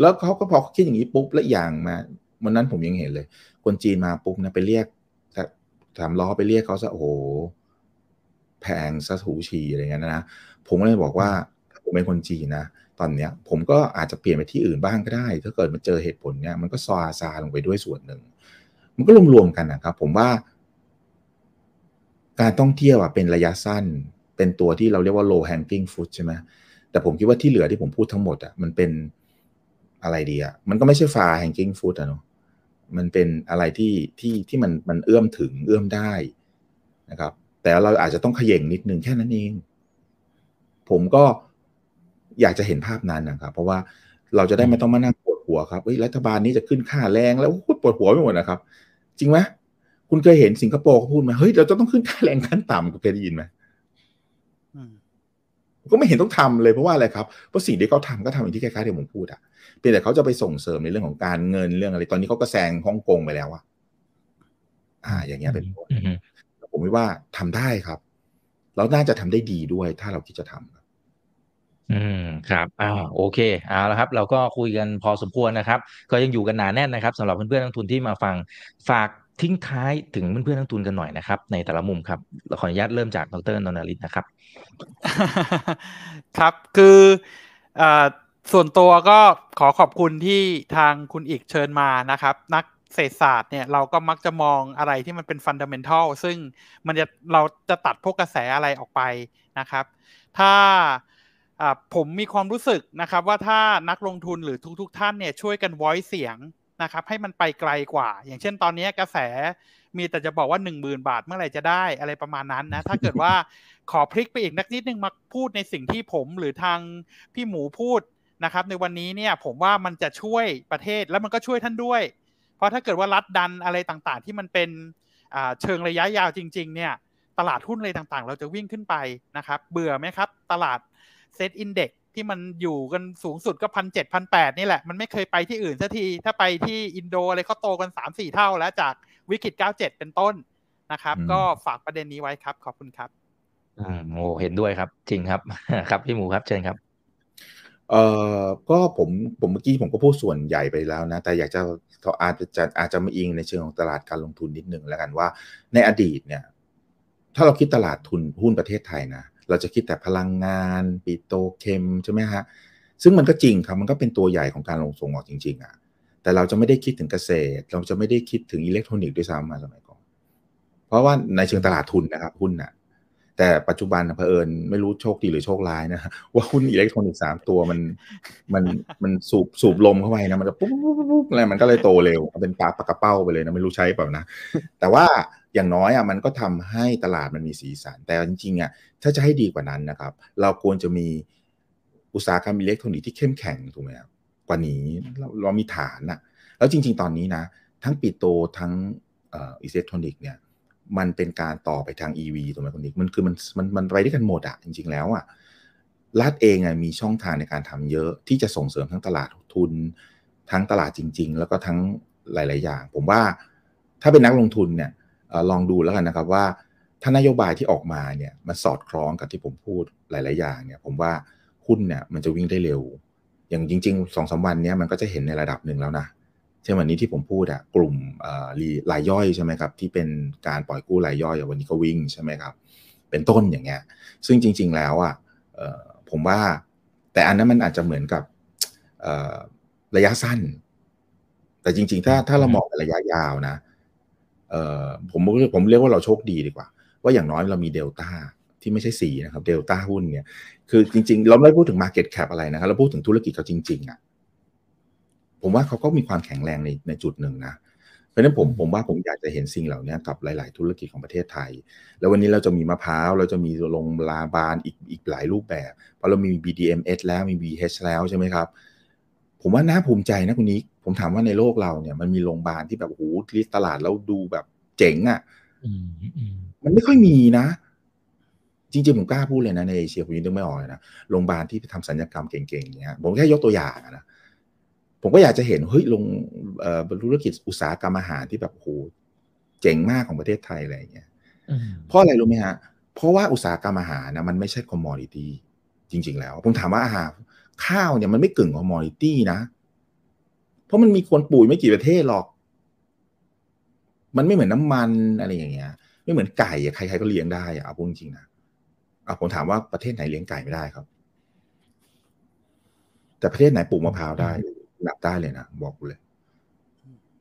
แล้วเขาก็พอคิดอย่างนี้ปุ๊บแล้วอย่างมาวันนั้นผมยังเห็นเลย คนจีนมาปุ๊บนะไปเรียกถามล้อไปเรียกเขาซะโอ้โหแพงซะถูชีอะไรเงี้ยนะผมก็เลยบอกว่าผมเป็นคนจีนนะตอนเนี้ย ผมก็อาจจะเปลี่ยนไปที่อื่นบ้างก็ได้ ถ้าเกิดมันเจอเหตุผลเนี้ยมันก็ซาซาลงไปด้วยส่วนหนึ่ง มันก็รวมๆกันนะครับ ผมว่า การท่องเที่ยวอะเป็นระยะสั้น เป็นตัวที่เราเรียกว่า low hanging fruit ใช่ไหมแต่ผมคิดว่าที่เหลือที่ผมพูดทั้งหมดอะมันเป็น อะไรดีอะมันก็ไม่ใช่ฟาแฮงกิ้งฟู้ดอะเนาะมันเป็นอะไรที่ที่ที่มันมันเอื้อมถึงเอื้อมได้นะครับ แต่เราอาจจะต้องขย่งนิดนึงแค่นั้นเอง ผมก็อยากจะเห็นภาพนั้นนะครับ เพราะว่าเราจะได้ไม่ต้องมานั่งปวดหัวครับเฮ้ยรัฐบาลนี้จะขึ้นค่าแรงแล้วปวดหัวไปหมดนะครับ จริงไหมคุณเคยเห็นสิงคโปร์เขาพูดไหมเฮ้ยเราจะต้องขึ้นค่าแรงขั้นต่ำเคยได้ยินไหม ก็ไม่เห็นต้องทำเลยเพราะว่าอะไรครับเพราะสิ่งที่เขาทาก็ทำอย่างที่คล้ายๆที่ผมพูดอะเพียงแต่เขาจะไปส่งเสริมในเรื่องของการเงินเรื่องอะไร ตอนนี้เขาก็แซงฮ่องกงไปแล้วอะอ่า อย่างเงี้ยเป็นต้นผมว่าทำได้ครับ เราน่าจะทำได้ดีด้วย ถ้าเราคิดจะทำอืมครับอ่าโอเคเอาละครับ เราก็คุยกันพอสมควรนะครับ ก็ยังอยู่กันหนาแน่นนะครับสำหรับเพื่อนๆนักทุนที่มาฟังฝาก ทิ้งท้ายถึงเพื่อนๆนักทุนกันหน่อยนะครับ ในแต่ละมุมครับเราขออนุญาตเริ่มจากดรนนทริตนะครับ ครับคืออส่วนตัวก็ขอขอบคุณที่ทางคุณอีกเชิญมานะครับ นักเศรษฐศาสตร์เนี่ยเราก็มักจะมองอะไรที่มันเป็นฟันเดัมเบลทัลซึ่งมันจะเราจะตัดพวกกระแสอะไรออกไปนะครับ ถ้าผมมีความรู้สึกนะครับว่าถ้านักลงทุนหรือทุก ๆทท่านเนี่ยช่วยกันไว้เสียง นะครับให้มันไปไกลกว่า อย่างเช่นตอนนี้กระแสมีแต่จะบอกว่า 1 0,000 บาทเมื่อไหร่จะได้อะไรประมาณนั้นนะถ้าเกิดว่าขอพลิกไปอีกนักนิดนึงมาพูดในสิ่งที่ผมหรือทางพี่หมูพูดนะครับ ในวันนี้เนี่ยผมว่ามันจะช่วยประเทศแล้วมันก็ช่วยท่านด้วย เพราะถ้าเกิดว่ารัฐดันอะไรต่างๆ ที่มันเป็นเชิงระยะยาวจริง ๆ เนี่ยตลาดหุ้นอะไรต่างๆ เราจะวิ่งขึ้นไปนะครับ เบื่อไหมครับ ตลาดเซตอินเด็ก ที่มันอยู่กันสูงสุดก็พันเจ็ดพันแปดนี่แหละ มันไม่เคยไปที่อื่นสักที ถ้าไปที่อินโดอะไรเขาโตกันสามสี่เท่าแล้วจากวิกฤตเก้าเจ็ดเป็นต้นนะครับ ก็ฝากประเด็นนี้ไว้ครับ ขอบคุณครับอืมโอ้เห็นด้วยครับ จริงครับครับพี่หมูครับเชิญครับเอ่อก็ผมผมเมื่อกี้ผมก็พูดส่วนใหญ่ไปแล้วนะ แต่อยากจะอาจจะอาจจะมาอิงในเชิงของตลาดการลงทุนนิดหนึ่งแล้วกันว่า ในอดีตเนี่ย ถ้าเราคิดตลาดทุนหุ้นประเทศไทยนะ เราจะคิดแต่พลังงานปิโตเคมใช่ไหมฮะซึ่งมันก็จริงครับมันก็เป็นตัวใหญ่ของการลงส่งออกจริงๆอะ่ะแต่เราจะไม่ได้คิดถึงเกษตร เราจะไม่ได้คิดถึงอิเล็กทรอนิกส์ด้วยซ้ำมาสมัยก่อน เพราะว่าในเชิงตลาดทุนนะครับหุ้นน่ะ แต่ปัจจุบันเผอิญไม่รู้โชคดีหรือโชคร้ายนะว่าหุ้นอิเล็กทรอนิกส์สามตัวมันมันมันสูบสูบลมเข้าไปนะมันจะปุ๊บปุ๊บปุ๊บอะไรมันก็เลยโตเร็วเป็นปลาปากกระเป้าไปเลยนะไม่รู้ใช้เปล่านะแต่ว่า อย่างน้อยอะมันก็ทำให้ตลาดมันมีสีสัน แต่จริงๆอะถ้าจะให้ดีกว่านั้นนะครับ เราควรจะมีอุตสาหกรรมอิเล็กทรอนิกส์ที่เข้มแข็งถูกไหมครับกว่านี้เราเรามีฐานอะ แล้วจริง ๆ ตอนนี้นะ ทั้ง petro ทั้งอิเล็กทรอนิกส์เนี่ยมันเป็นการต่อไปทาง EV ถูกไหมคุณนิกมันคือมันมันมันไปด้วยกันหมดอะจริง ๆ แล้วอะรัฐเองอะมีช่องทางในการทำเยอะที่จะส่งเสริมทั้งตลาดทุน ทั้งตลาดจริง ๆ แล้วก็ทั้งหลาย ๆ อย่าง ผมว่าถ้าเป็นนักลงทุนเนี่ย ลองดูแล้วกันนะครับว่าถ้านโยบายที่ออกมาเนี่ยมันสอดคล้องกับที่ผมพูดหลาย ๆ อย่างเนี่ยผมว่าหุ้นเนี่ยมันจะวิ่งได้เร็ว อย่างจริงๆสองสาวันนี้มันก็จะเห็นในระดับหนึ่งแล้วนะเช่นวันนี้ที่ผมพูดอะกลุ่มรายย่อยใช่ไหมครับที่เป็นการปล่อยกู้รายย่อยวันนี้ก็วิ่งใช่ไหมครับเป็นต้นอย่างเงี้ยซึ่งจริง ๆ แล้วอะผมว่าแต่อันนั้นมันอาจจะเหมือนกับระยะสั้น แต่จริง ๆ ถ้าถ้าเรามองระยะยาวนะ ผมผมเรียกว่าเราโชคดีดีกว่า ว่าอย่างน้อยเรามีเดลต้าที่ไม่ใช่สีนะครับเดลต้าหุ้นเนี่ย คือจริง ๆ เราไม่พูดถึง Market Cap อะไรนะครับเราพูดถึงธุรกิจเขาจริง ๆอะผมว่าเขาก็มีความแข็งแรงในในจุดหนึ่งนะเพราะฉะนั้นผมผมว่าผมอยากจะเห็นสิ่งเหล่านี้กับหลาย ๆ ธุรกิจของประเทศไทย แล้ววันนี้เราจะมีมะพร้าว เราจะมีลงลาบานอีกอีกหลายรูปแบบเพราะเรามี BDMs แล้วมี BH แล้วใช่ไหมครับ ผมว่าน่าภูมิใจนะคุณนี้ผมถามว่าในโลกเราเนี่ยมันมีโรงพยาบาลที่แบบโอ้โหlist ตลาดแล้วดูแบบเจ๋งอะ่ะมันไม่ค่อยมีนะ จริงๆ ผมกล้าพูดเลยนะในเอเชียผมยังนึกไม่ออกเลยนะโรงพยาบาลที่ทำศัลยกรรมเก่งๆอย่างเงี้ยผมแค่ยกตัวอย่างนะผมก็อยากจะเห็นเฮ้ยลงธุรกิจอุตสาหกรรมอาหารที่แบบโหเจ๋งมากของประเทศไทยอะไรเงี้ยเพราะอะไรรู้ไหมฮะ เพราะว่าอุตสาหกรรมอาหารนะมันไม่ใช่ commodity จริง ๆ แล้ว ผมถามว่าอาหาร ข้าวเนี่ยมันไม่กึ่ง commodity นะ เพราะมันมีคนปุ๋ยไม่กี่ประเทศหรอก มันไม่เหมือนน้ามันอะไรอย่างเงี้ย ไม่เหมือนไก่ใครๆก็เลี้ยงได้อะเอาพูดจริงนะอะผมถามว่าประเทศไหนเลี้ยงไก่ไม่ได้ครับ แต่ประเทศไหนปลูกมะพร้าวได้หนับได้เลยนะบอกเลย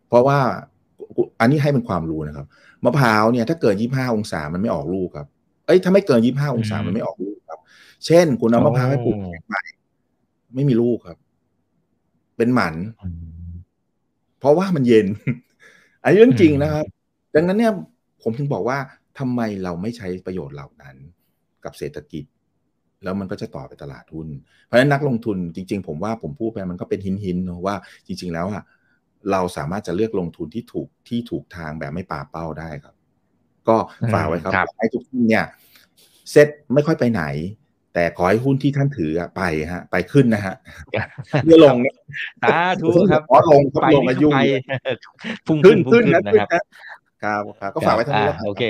เพราะว่าอันนี้ให้เป็นความรู้นะครับมะพร้าวเนี่ย ถ้าเกินยี่ห้าองศามันไม่ออกลูกครับ เอ้ยถ้าไม่เกินยี่ห้าองศามันไม่ออกลูกครับ เช่น คุณเอามะพร้าวไปปลูกแข็งใหม่ ไม่มีลูกครับ เป็นหมัน เพราะว่ามันเย็น อันนี้เรื่องจริงนะครับ ดังนั้นเนี่ย ผมถึงบอกว่าทำไมเราไม่ใช้ประโยชน์เหล่านั้น กับเศรษฐกิจ แล้วมันก็จะต่อไปตลาดหุ้น เพราะฉะนั้นนักลงทุนจริง ๆ ผมว่าผมพูดไปมันก็เป็นหินหินนะว่าจริง ๆ แล้วอะเราสามารถจะเลือกลงทุนที่ถูกที่ถูกทางแบบไม่ป่าเป้าได้ครับ ก็ฝากไว้ครับให้ทุกท่านเนี่ยเซ็ตไม่ค่อยไปไหน แต่ขอให้หุ้นที่ท่านถือไปฮะ ไปขึ้นนะฮะเมื่อลงเนี่ยอ่าถูกครับขอลงครับลงอายุพุ่งขึ้นขึ้นนะครับ ครับก็ฝากไว้ท่านนี้โอเค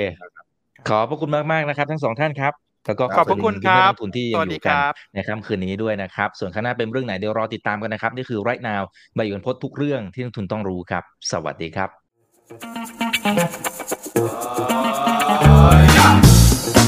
ขอพระคุณมากๆนะครับ ทั้งสองท่านครับแล้วก็ขอบพระคุณครับทุนที่ยังอยู่กันในค่ำคืนนี้ด้วยนะครับ ส่วนข้างหน้าเป็นเรื่องไหนเดี๋ยวรอติดตามกันนะครับ นี่คือไรท์นาวใบยนพดทุกเรื่องที่นักทุนต้องรู้ครับ สวัสดีครับ